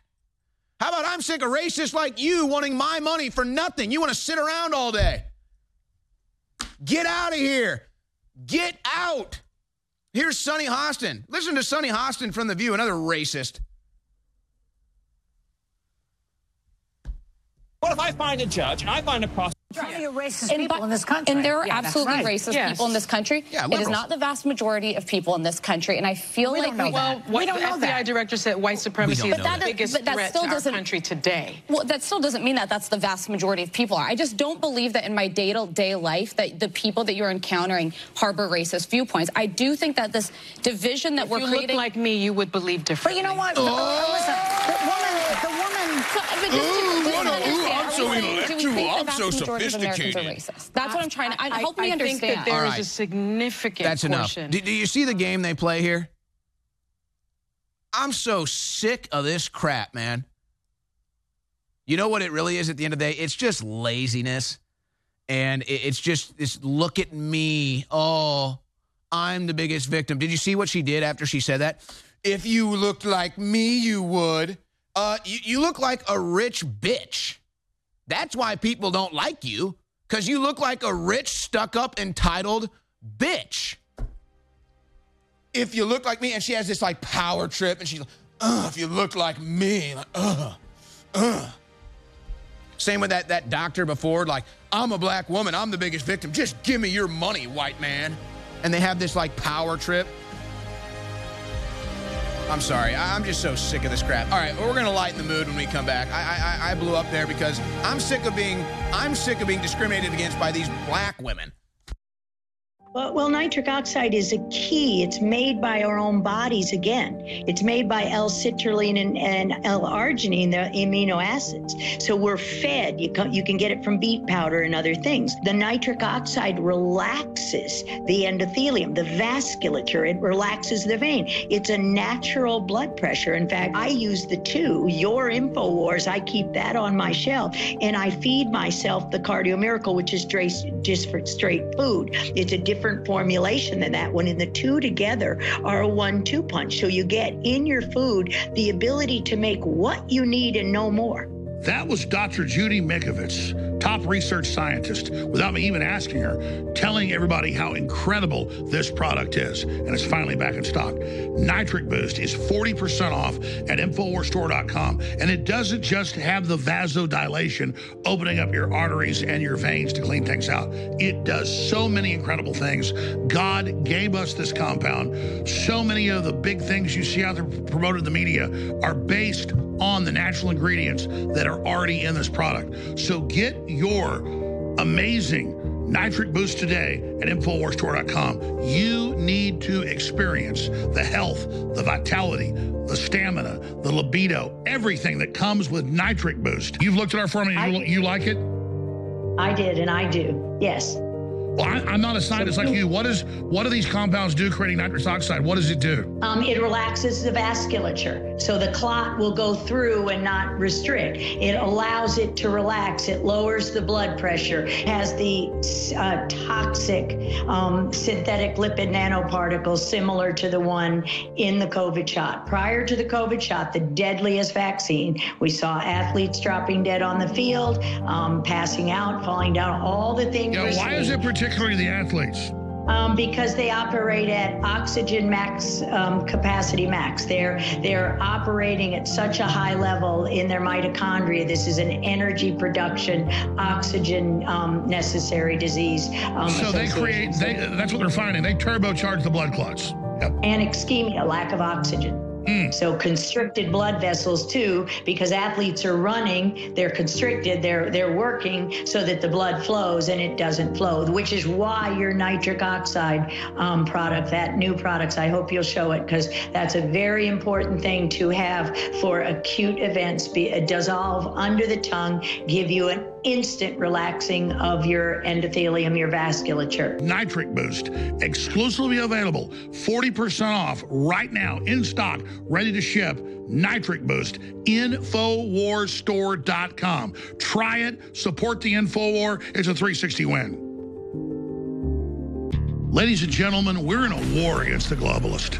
[SPEAKER 2] How about I'm sick of racists like you wanting my money for nothing? You want to sit around all day. Get out of here. Get out. Here's Sunny Hostin. Listen to Sunny Hostin from The View, another racist.
[SPEAKER 18] What if I find a judge and I find a prosecutor?
[SPEAKER 19] Plenty of racist people in this country.
[SPEAKER 20] And there are
[SPEAKER 19] Yeah,
[SPEAKER 20] absolutely
[SPEAKER 19] right.
[SPEAKER 20] racist
[SPEAKER 19] Yes.
[SPEAKER 20] people in this country.
[SPEAKER 19] Yeah,
[SPEAKER 20] it is not the vast majority of people in this country. And I feel
[SPEAKER 19] We
[SPEAKER 20] like
[SPEAKER 19] don't know
[SPEAKER 20] we,
[SPEAKER 19] that.
[SPEAKER 21] Well,
[SPEAKER 19] We don't
[SPEAKER 21] the
[SPEAKER 19] know
[SPEAKER 21] FBI
[SPEAKER 19] that.
[SPEAKER 21] director said white supremacy is
[SPEAKER 20] But
[SPEAKER 21] the
[SPEAKER 20] that,
[SPEAKER 21] biggest
[SPEAKER 20] but that
[SPEAKER 21] threat
[SPEAKER 20] still
[SPEAKER 21] to our country today.
[SPEAKER 20] Well, that still doesn't mean that that's the vast majority of people are. I just don't believe that in my day-to-day life that the people that you're encountering harbor racist viewpoints. I do think that this division that
[SPEAKER 21] If
[SPEAKER 20] we're
[SPEAKER 21] you
[SPEAKER 20] creating.
[SPEAKER 21] look like me, you would believe differently.
[SPEAKER 19] But you know what? The- listen, the woman, the woman.
[SPEAKER 20] But just
[SPEAKER 19] Ooh,
[SPEAKER 20] just
[SPEAKER 19] what a- ooh, I'm so
[SPEAKER 20] saying- do
[SPEAKER 19] intellectual,
[SPEAKER 20] think the
[SPEAKER 19] I'm
[SPEAKER 20] vast
[SPEAKER 19] so
[SPEAKER 20] majority of Americans are
[SPEAKER 19] sophisticated.
[SPEAKER 20] racist? That's what I'm trying to. I,
[SPEAKER 21] I,
[SPEAKER 20] help me
[SPEAKER 21] I
[SPEAKER 20] understand.
[SPEAKER 21] think that there
[SPEAKER 2] All
[SPEAKER 21] is a significant
[SPEAKER 2] That's enough.
[SPEAKER 21] portion.
[SPEAKER 2] Do, do you see the game they play here? I'm so sick of this crap, man. You know what it really is at the end of the day? It's just laziness. And it- it's just this look at me. Oh, I'm the biggest victim. Did you see what she did after she said that? If you looked like me, you would. Uh, you, you look like a rich bitch. That's why people don't like you, because you look like a rich, stuck up, entitled bitch. If you look like me, and she has this like power trip, and she's like, Ugh, if you look like me, like, ugh, ugh. Same with that, that doctor before, like, I'm a black woman, I'm the biggest victim. Just give me your money, white man. And they have this like power trip. I'm sorry. I- I'm just so sick of this crap. All right, we're gonna lighten the mood when we come back. I, I I blew up there because I'm sick of being I'm sick of being discriminated against by these black women.
[SPEAKER 14] Well, nitric oxide is a key. It's made by our own bodies again. It's made by L-citrulline and, and L-arginine, the amino acids. So we're fed. You can, you can get it from beet powder and other things. The nitric oxide relaxes the endothelium, the vasculature. It relaxes the vein. It's a natural blood pressure. In fact, I use the two, your InfoWars, I keep that on my shelf, and I feed myself the Cardio Miracle, which is just for straight food. It's a different formulation than that one, and the two together are a one-two punch. So you get in your food the ability to make what you need and no more.
[SPEAKER 4] That was Dr. Judy Mikovits, top research scientist, without me even asking her, telling everybody how incredible this product is. And it's finally back in stock. Nitric Boost is 40% off at InfoWarsStore.com. And it doesn't just have the vasodilation, opening up your arteries and your veins to clean things out. It does so many incredible things. God gave us this compound. So many of the big things you see out there promoted in the media are based on the natural ingredients that are already in this product. So get your amazing nitric boost today at InfoWarsStore.com. You need to experience the health, the vitality, the stamina, the libido, everything that comes with nitric boost. You've looked at our formula, you, you like it?
[SPEAKER 14] I did, and I do. Yes.
[SPEAKER 4] I'm not a scientist like you. What is what do these compounds do creating nitrous oxide? What does it do?
[SPEAKER 14] Um, it relaxes the vasculature, so the clot will go through and not restrict. It allows it to relax. It lowers the blood pressure. Has the uh, toxic um, synthetic lipid nanoparticles similar to the one in the COVID shot. Prior to the COVID shot, the deadliest vaccine, we saw athletes dropping dead on the field, um, passing out, falling down, all the things.
[SPEAKER 4] Yeah, why is
[SPEAKER 14] seeing.
[SPEAKER 4] it particularly the athletes?
[SPEAKER 14] Um, because they operate at oxygen max um, capacity max. They're they're operating at such a high level in their mitochondria. This is an energy production, oxygen um, necessary disease. Um,
[SPEAKER 4] So they create. They, that's what they're finding. They turbocharge the blood clots. Yep.
[SPEAKER 14] and ischemia, lack of oxygen. So constricted blood vessels too, because athletes are running, they're constricted, they're they're working so that the blood flows and it doesn't flow, which is why your nitric oxide um, product, that new products, I hope you'll show it because that's a very important thing to have for acute events. Be uh, dissolve under the tongue, give you an instant relaxing of your endothelium, your vasculature.
[SPEAKER 4] Nitric Boost, exclusively available, 40% off right now in stock, ready to ship. Nitric Boost, InfoWarsStore.com. Try it, support the Infowar. It's a 360 win. Ladies and gentlemen, we're in a war against the globalist,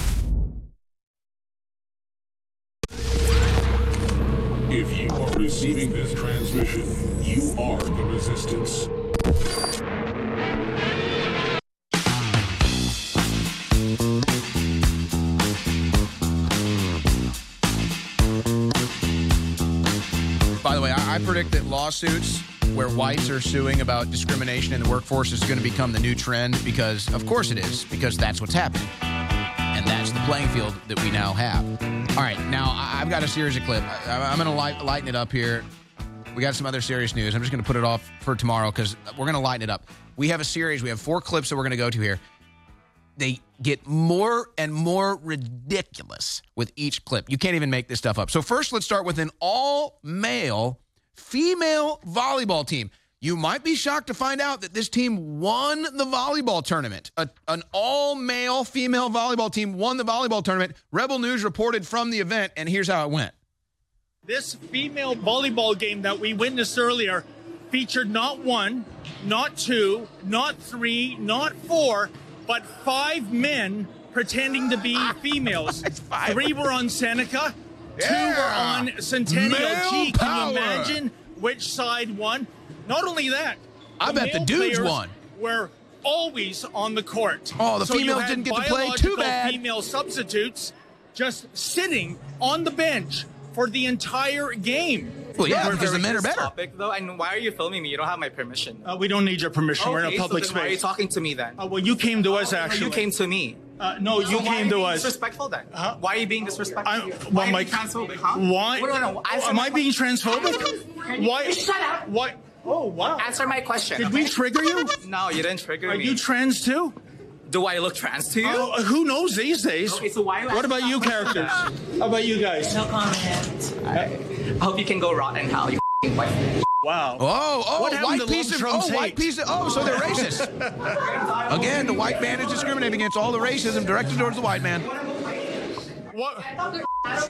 [SPEAKER 15] Receiving this transmission, you are the resistance.
[SPEAKER 2] By the way, I, I predict that lawsuits where whites are suing about discrimination in the workforce is going to become the new trend because, of course, it is, because that's what's happening. And that's the playing field that we now have. All right, now I've got a series of clip. I- I'm going to light, lighten it up here. We got some other serious news. I'm just going to put it off for tomorrow because we're going to lighten it up. We have a series. We have four clips that we're going to go to here. They get more and more ridiculous with each clip. You can't even make this stuff up. So first, let's start with an all-male female volleyball team. You might be shocked to find out that this team won the volleyball tournament. A- an all male female volleyball team won the volleyball tournament. Rebel News reported from the event, and here's how it went.
[SPEAKER 18] This female volleyball game that we witnessed earlier featured not one, not two, not three, not four, but five men pretending to be <laughs> females. Three were on Seneca, two were on Centennial
[SPEAKER 2] Male.
[SPEAKER 18] Can you imagine which side won? Not only that,
[SPEAKER 2] I bet the dudes
[SPEAKER 18] players
[SPEAKER 2] won.
[SPEAKER 18] Were always on the court.
[SPEAKER 2] Oh, the
[SPEAKER 18] So
[SPEAKER 2] females didn't get to play. Too bad.
[SPEAKER 18] Female substitutes just sitting on the bench for the entire game.
[SPEAKER 2] Well, yeah, because the men are better.
[SPEAKER 22] Topic, though, and why are you filming me? You don't have my permission.
[SPEAKER 18] Uh, we don't need your permission. We're in
[SPEAKER 22] Okay,
[SPEAKER 18] a
[SPEAKER 22] so
[SPEAKER 18] public
[SPEAKER 22] then Why are you talking to me then?
[SPEAKER 18] Uh, well, you came to us
[SPEAKER 22] Oh, no,
[SPEAKER 18] actually.
[SPEAKER 22] You came to me.
[SPEAKER 18] Uh, no, you
[SPEAKER 22] So why
[SPEAKER 18] came
[SPEAKER 22] are
[SPEAKER 18] to
[SPEAKER 22] you
[SPEAKER 18] us.
[SPEAKER 22] Disrespectful then? Why are you being disrespectful?
[SPEAKER 18] I,
[SPEAKER 22] why
[SPEAKER 18] well,
[SPEAKER 22] are
[SPEAKER 18] my,
[SPEAKER 22] you transphobic? Huh?
[SPEAKER 18] why?
[SPEAKER 22] Wait, no, no, answer
[SPEAKER 18] am I being transphobic? why?
[SPEAKER 22] Shut up.
[SPEAKER 18] Why? Oh wow!
[SPEAKER 22] Answer my question.
[SPEAKER 18] Did we trigger you?
[SPEAKER 22] No, you didn't trigger
[SPEAKER 18] Are
[SPEAKER 22] me.
[SPEAKER 18] Are you trans too?
[SPEAKER 22] Do I look trans to you?
[SPEAKER 18] Oh, who knows these days?
[SPEAKER 22] Okay, so why?
[SPEAKER 18] What about you characters? How about you guys?
[SPEAKER 22] No comment. I hope you can go rot in hell. You f***ing white.
[SPEAKER 18] Wow.
[SPEAKER 2] Oh, oh,
[SPEAKER 18] What happened
[SPEAKER 2] white piece of
[SPEAKER 18] Trump's
[SPEAKER 2] oh, white piece of oh, so they're racist. <laughs> Again, the white man is discriminating against all the racism directed towards the white man.
[SPEAKER 18] What?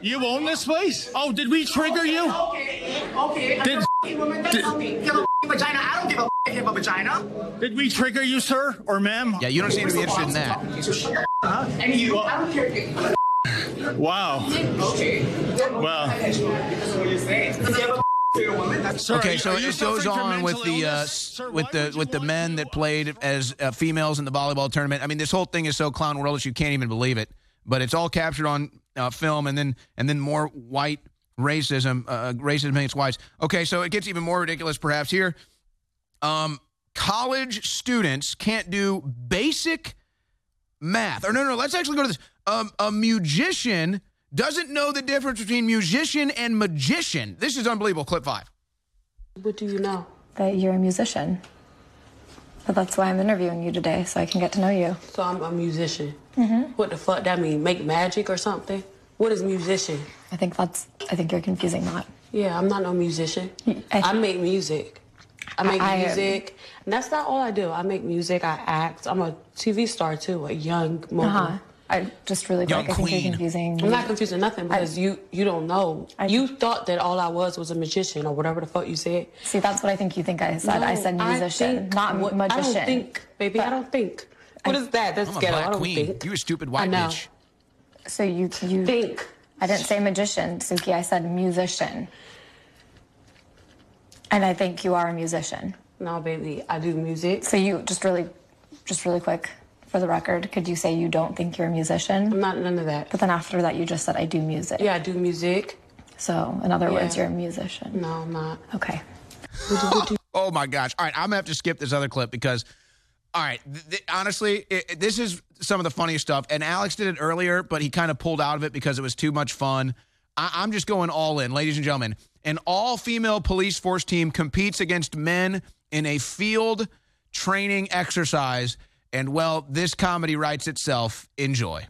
[SPEAKER 18] You own this place? Oh, did we trigger you?
[SPEAKER 22] Okay, okay.
[SPEAKER 18] Did-
[SPEAKER 22] Did, woman
[SPEAKER 18] did-
[SPEAKER 22] tell give a vagina. I don't give a if you have a vagina.
[SPEAKER 18] Did we trigger you, sir or ma'am?
[SPEAKER 2] Yeah, you don't seem to be interested in that.
[SPEAKER 22] So shut your And you, I don't care.
[SPEAKER 18] Wow.
[SPEAKER 22] Okay.
[SPEAKER 18] Well.
[SPEAKER 22] Because what you're saying. If you have a to a woman, that's
[SPEAKER 2] okay, so it goes on with the uh, s- with the with the men that played as uh, females in the volleyball tournament. I mean, this whole thing is so clown world that you can't even believe it. But it's all captured on uh, film, and then and then more white racism, uh, racism against whites. Okay, so it gets even more ridiculous, perhaps here. Um, college students can't do basic math. Or no, no, let's actually go to this. Um, a musician doesn't know the difference between musician and magician. This is unbelievable. Clip five.
[SPEAKER 23] What do you know?
[SPEAKER 24] that you're a musician. But that's why I'm interviewing you today, so I can get to know you.
[SPEAKER 23] So I'm a musician.
[SPEAKER 24] Mm-hmm.
[SPEAKER 23] What the fuck that mean? Make magic or something? What is musician?
[SPEAKER 24] I think that's. I think you're confusing that.
[SPEAKER 23] Yeah, I'm not no musician. I, make music. I make
[SPEAKER 24] I- I-
[SPEAKER 23] music. And that's not all I do. I make music. I act. I'm a TV star too, a young mogul.
[SPEAKER 24] Uh-huh. I just really quick. I think you're confusing.
[SPEAKER 23] I'm not confusing nothing because you you don't know. you thought that all I was was a magician or whatever the fuck you said.
[SPEAKER 24] See, that's what I think you think I said. I said musician,
[SPEAKER 23] think
[SPEAKER 24] not
[SPEAKER 23] what-
[SPEAKER 24] magician.
[SPEAKER 23] I don't think, baby. I don't think. What is that? That's
[SPEAKER 2] I'm a
[SPEAKER 23] ghetto.
[SPEAKER 2] black
[SPEAKER 23] I don't
[SPEAKER 2] queen.
[SPEAKER 23] think.
[SPEAKER 2] You a stupid
[SPEAKER 24] I
[SPEAKER 2] white
[SPEAKER 24] know.
[SPEAKER 2] bitch.
[SPEAKER 24] So you you
[SPEAKER 23] think.
[SPEAKER 24] I didn't say magician, Suki. I said musician. And I think you are a musician.
[SPEAKER 23] No, baby, I do music.
[SPEAKER 24] So you just really, just really quick, for the record, could you say you don't think you're a musician?
[SPEAKER 23] I'm not none of that.
[SPEAKER 24] But then after that, you just said I do music.
[SPEAKER 23] Yeah, I do music.
[SPEAKER 24] So in other words, you're a musician.
[SPEAKER 23] No, I'm not.
[SPEAKER 24] Okay.
[SPEAKER 2] Oh my gosh! All right, I'm gonna have to skip this other clip because, all right, th- th- honestly, it, it- this is some of the funniest stuff. And Alex did it earlier, but he kind of pulled out of it because it was too much fun. I- I'm just going all in, ladies and gentlemen. An all-female police force team competes against men in a field training exercise, and well, this comedy writes itself. Enjoy.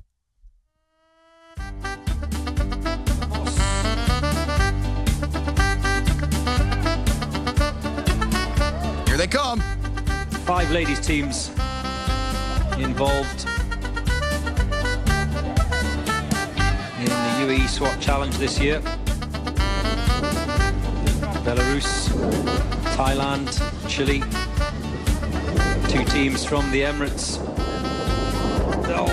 [SPEAKER 2] Here they come.
[SPEAKER 25] Five ladies teams involved in the UAE SWAT Challenge this year. Belarus, Thailand, Chile. Two teams from the Emirates. Oh,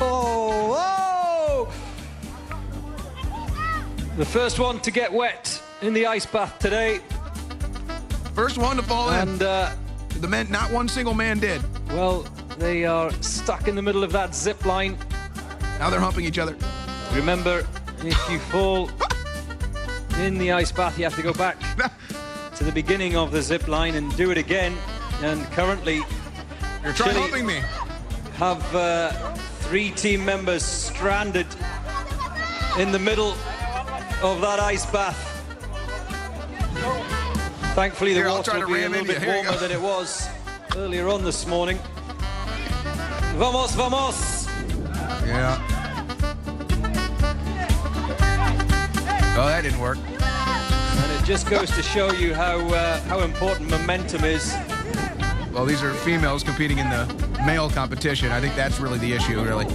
[SPEAKER 25] oh, oh! The first one to get wet in the ice bath today.
[SPEAKER 2] First one to fall in.
[SPEAKER 25] And uh,
[SPEAKER 2] the men, not one single man did.
[SPEAKER 25] Well, they are stuck in the middle of that zip line.
[SPEAKER 2] Now they're humping each other.
[SPEAKER 25] Remember, if you <laughs> fall in the ice bath, you have to go back <laughs> to the beginning of the zip line and do it again. And currently,
[SPEAKER 2] You're trying humping me.
[SPEAKER 25] have uh, three team members stranded in the middle of that ice bath. Thankfully, the
[SPEAKER 2] Here,
[SPEAKER 25] water will be a little bit
[SPEAKER 2] you. Here you
[SPEAKER 25] warmer than it was earlier on this morning. Vamos, vamos!
[SPEAKER 2] Yeah. Oh, that didn't work.
[SPEAKER 25] And it just goes to show you how uh, how important momentum is.
[SPEAKER 2] Well, these are females competing in the male competition. I think that's really the issue, really.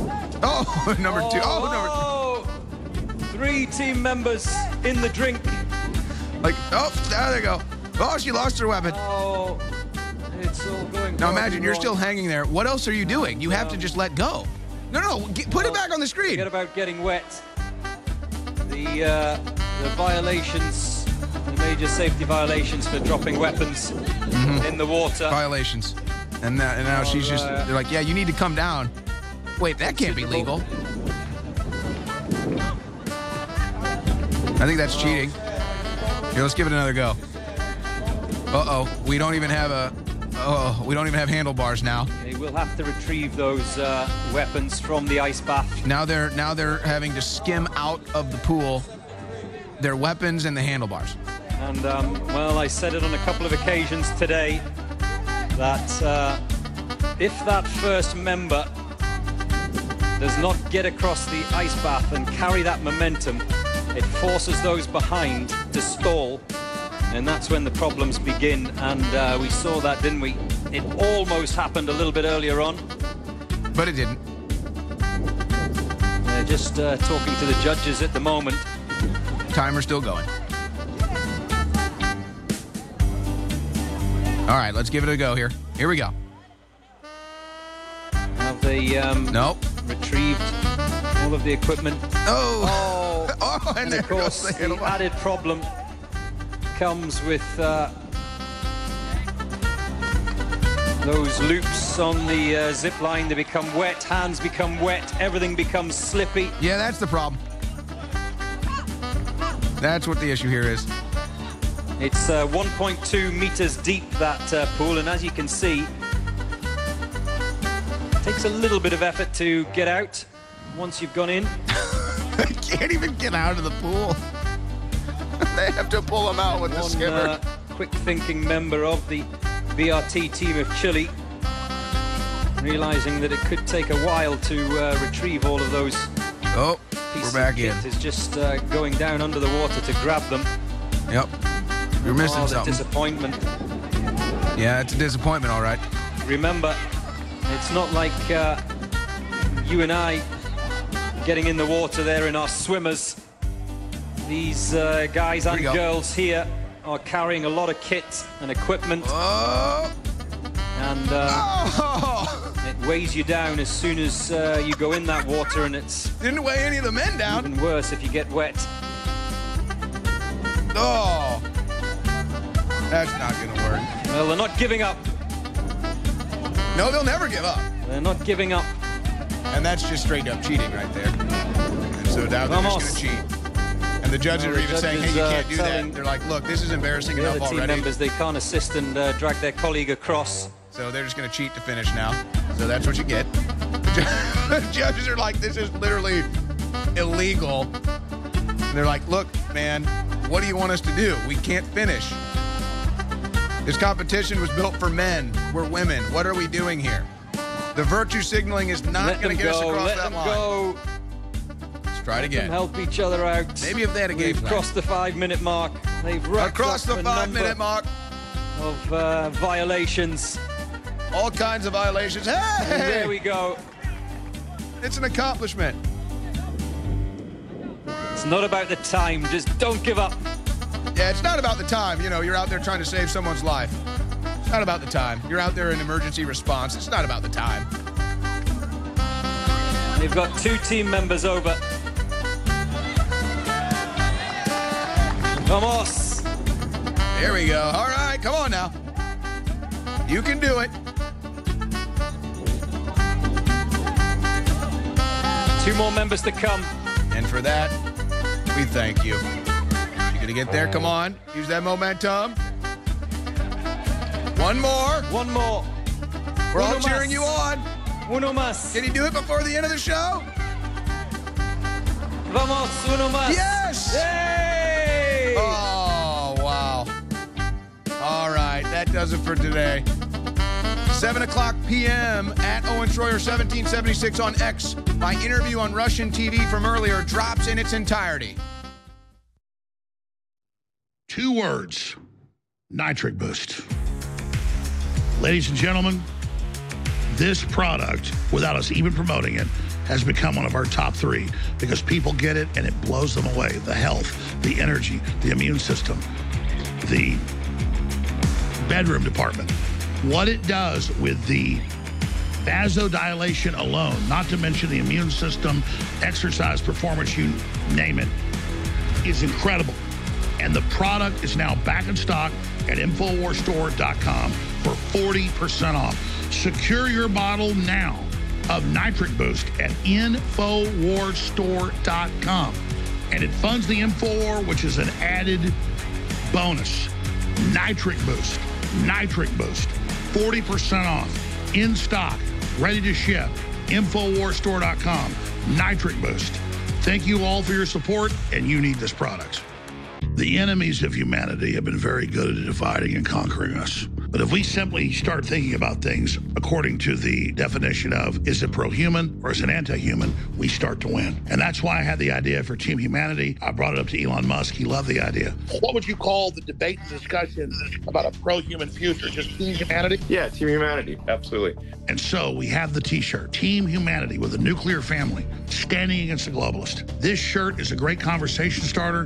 [SPEAKER 2] Oh, <laughs> number two. Oh,
[SPEAKER 25] number Three team members in the drink.
[SPEAKER 2] Like, oh, there they go. Oh, she lost her weapon.
[SPEAKER 25] Oh, it's all going.
[SPEAKER 2] Now imagine you're still hanging there. What else are you doing? You have to just let go. No, no. Get, put it back on the screen.
[SPEAKER 25] Forget about getting wet. The uh, the violations, the major safety violations for dropping weapons in the water.
[SPEAKER 2] Mm-hmm. Violations. And, that, and now she's just,
[SPEAKER 25] uh,
[SPEAKER 2] they're like, yeah, you need to come down. Wait, that can't be legal. I think that's cheating. Here, let's give it another go. Uh-oh, we don't even have a, oh, we don't even have handlebars now.
[SPEAKER 25] They will have to retrieve those uh, weapons from the ice bath.
[SPEAKER 2] Now they're now they're having to skim out of the pool their weapons and the handlebars.
[SPEAKER 25] And um, well, I said it on a couple of occasions today that uh, if that first member does not get across the ice bath and carry that momentum, it forces those behind to stall. And that's when the problems begin. And uh, we saw that, didn't we? It almost happened a little bit earlier on.
[SPEAKER 2] But it didn't.
[SPEAKER 25] They're just uh, talking to the judges at the moment.
[SPEAKER 2] Timer's still going. All right, let's give it a go here. Here we go.
[SPEAKER 25] Have they um,
[SPEAKER 2] nope.
[SPEAKER 25] retrieved all of the equipment.
[SPEAKER 2] Oh,
[SPEAKER 25] oh, <laughs>
[SPEAKER 2] and
[SPEAKER 25] and of course
[SPEAKER 2] the
[SPEAKER 25] added problem comes with uh, those loops on the uh, zip line. They become wet, hands become wet, everything becomes slippy.
[SPEAKER 2] Yeah, that's the problem. That's what the issue here is.
[SPEAKER 25] It's uh, 1.2 meters deep, that uh, pool, and as you can see, it takes a little bit of effort to get out once you've gone in. <laughs>
[SPEAKER 2] I can't even get out of the pool. They have to pull them out with the
[SPEAKER 25] One
[SPEAKER 2] skimmer.
[SPEAKER 25] uh, quick thinking member of the VRT team of Chile, realizing that it could take a while to uh, retrieve all of those
[SPEAKER 2] oh,
[SPEAKER 25] pieces
[SPEAKER 2] we're back
[SPEAKER 25] of
[SPEAKER 2] in.
[SPEAKER 25] kit, is just uh, going down under the water to grab them.
[SPEAKER 2] Yep. You're missing
[SPEAKER 25] oh, the
[SPEAKER 2] something.
[SPEAKER 25] disappointment.
[SPEAKER 2] Yeah, it's a disappointment, all right.
[SPEAKER 25] Remember, it's not like uh, you and I getting in the water there in our swimmers. These uh, guys and
[SPEAKER 2] go.
[SPEAKER 25] girls here are carrying a lot of kit and equipment.
[SPEAKER 2] Oh.
[SPEAKER 25] And uh,
[SPEAKER 2] Oh,
[SPEAKER 25] it weighs you down as soon as uh, you go in that water, and it's
[SPEAKER 2] didn't weigh any of the men down.
[SPEAKER 25] even worse if you get wet.
[SPEAKER 2] Oh, that's not going to work.
[SPEAKER 25] Well, they're not giving up.
[SPEAKER 2] No, they'll never give up.
[SPEAKER 25] They're not giving up.
[SPEAKER 2] And that's just straight up cheating right there. And so now they're just going to cheat. And the judges are
[SPEAKER 25] the
[SPEAKER 2] even saying, hey, you can't do that. They're like, look, this is embarrassing
[SPEAKER 25] The
[SPEAKER 2] enough
[SPEAKER 25] other team
[SPEAKER 2] already.
[SPEAKER 25] members, they can't assist and uh, drag their colleague across.
[SPEAKER 2] So they're just going to cheat to finish now. So that's what you get. <laughs> The judges are like, this is literally illegal. And they're like, look, man, what do you want us to do? We can't finish. This competition was built for men. We're women. What are we doing here? The virtue signaling is not going to get us
[SPEAKER 25] go,
[SPEAKER 2] across
[SPEAKER 25] let
[SPEAKER 2] that
[SPEAKER 25] them
[SPEAKER 2] line.
[SPEAKER 25] go.
[SPEAKER 2] Try it again.
[SPEAKER 25] help each other out.
[SPEAKER 2] Maybe if they had a game plan.
[SPEAKER 25] crossed the five-minute mark. They've
[SPEAKER 2] Across the five-minute mark.
[SPEAKER 25] of uh, violations.
[SPEAKER 2] All kinds of violations.
[SPEAKER 25] And there we go.
[SPEAKER 2] It's an accomplishment.
[SPEAKER 25] It's not about the time. Just don't give up.
[SPEAKER 2] Yeah, it's not about the time. You know, you're out there trying to save someone's life. It's not about the time. You're out there in emergency response. It's not about the time.
[SPEAKER 25] They've got two team members over. Vamos.
[SPEAKER 2] There we go. All right, come on now. You can do it.
[SPEAKER 25] Two more members to come.
[SPEAKER 2] And for that, we thank you. You're gonna get there? Come oh. on. Use that momentum. One more.
[SPEAKER 25] One more.
[SPEAKER 2] We're all cheering
[SPEAKER 25] más.
[SPEAKER 2] you on.
[SPEAKER 25] Uno más.
[SPEAKER 2] Can you do it before the end of the show?
[SPEAKER 25] Vamos, uno más.
[SPEAKER 2] Yes!
[SPEAKER 25] Yay!
[SPEAKER 2] That does it for today. 7 o'clock p.m. at Owen Shroyer 1776 on X. My interview on Russian TV from earlier drops in its entirety.
[SPEAKER 4] Two words nitric boost. Ladies and gentlemen, this product, without us even promoting it, has become one of our top three because people get it and it blows them away. The health, the energy, the immune system, the bedroom department. What it does with the vasodilation alone, not to mention the immune system, exercise performance, you name it, is incredible. And the product is now back in stock at InfoWarsStore.com for 40% off. Secure your bottle now of Nitric Boost at InfoWarsStore.com. And it funds the M4, which is an added bonus. Nitric Boost. Nitric Boost. 40% off. In stock. Ready to ship. InfoWarsStore.com, Nitric Boost. Thank you all for your support, and you need this product. The enemies of humanity have been very good at dividing and conquering us. But if we simply start thinking about things according to the definition of is it pro human or is it anti human, we start to win. And that's why I had the idea for Team Humanity. I brought it up to Elon Musk. He loved the idea. What would you call the debate and discussion about a pro human future? Just Team Humanity?
[SPEAKER 26] Yeah, Team Humanity. Absolutely.
[SPEAKER 4] And so we have the t shirt, Team Humanity with a nuclear family, standing against the globalist. This shirt is a great conversation starter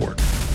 [SPEAKER 4] Airport.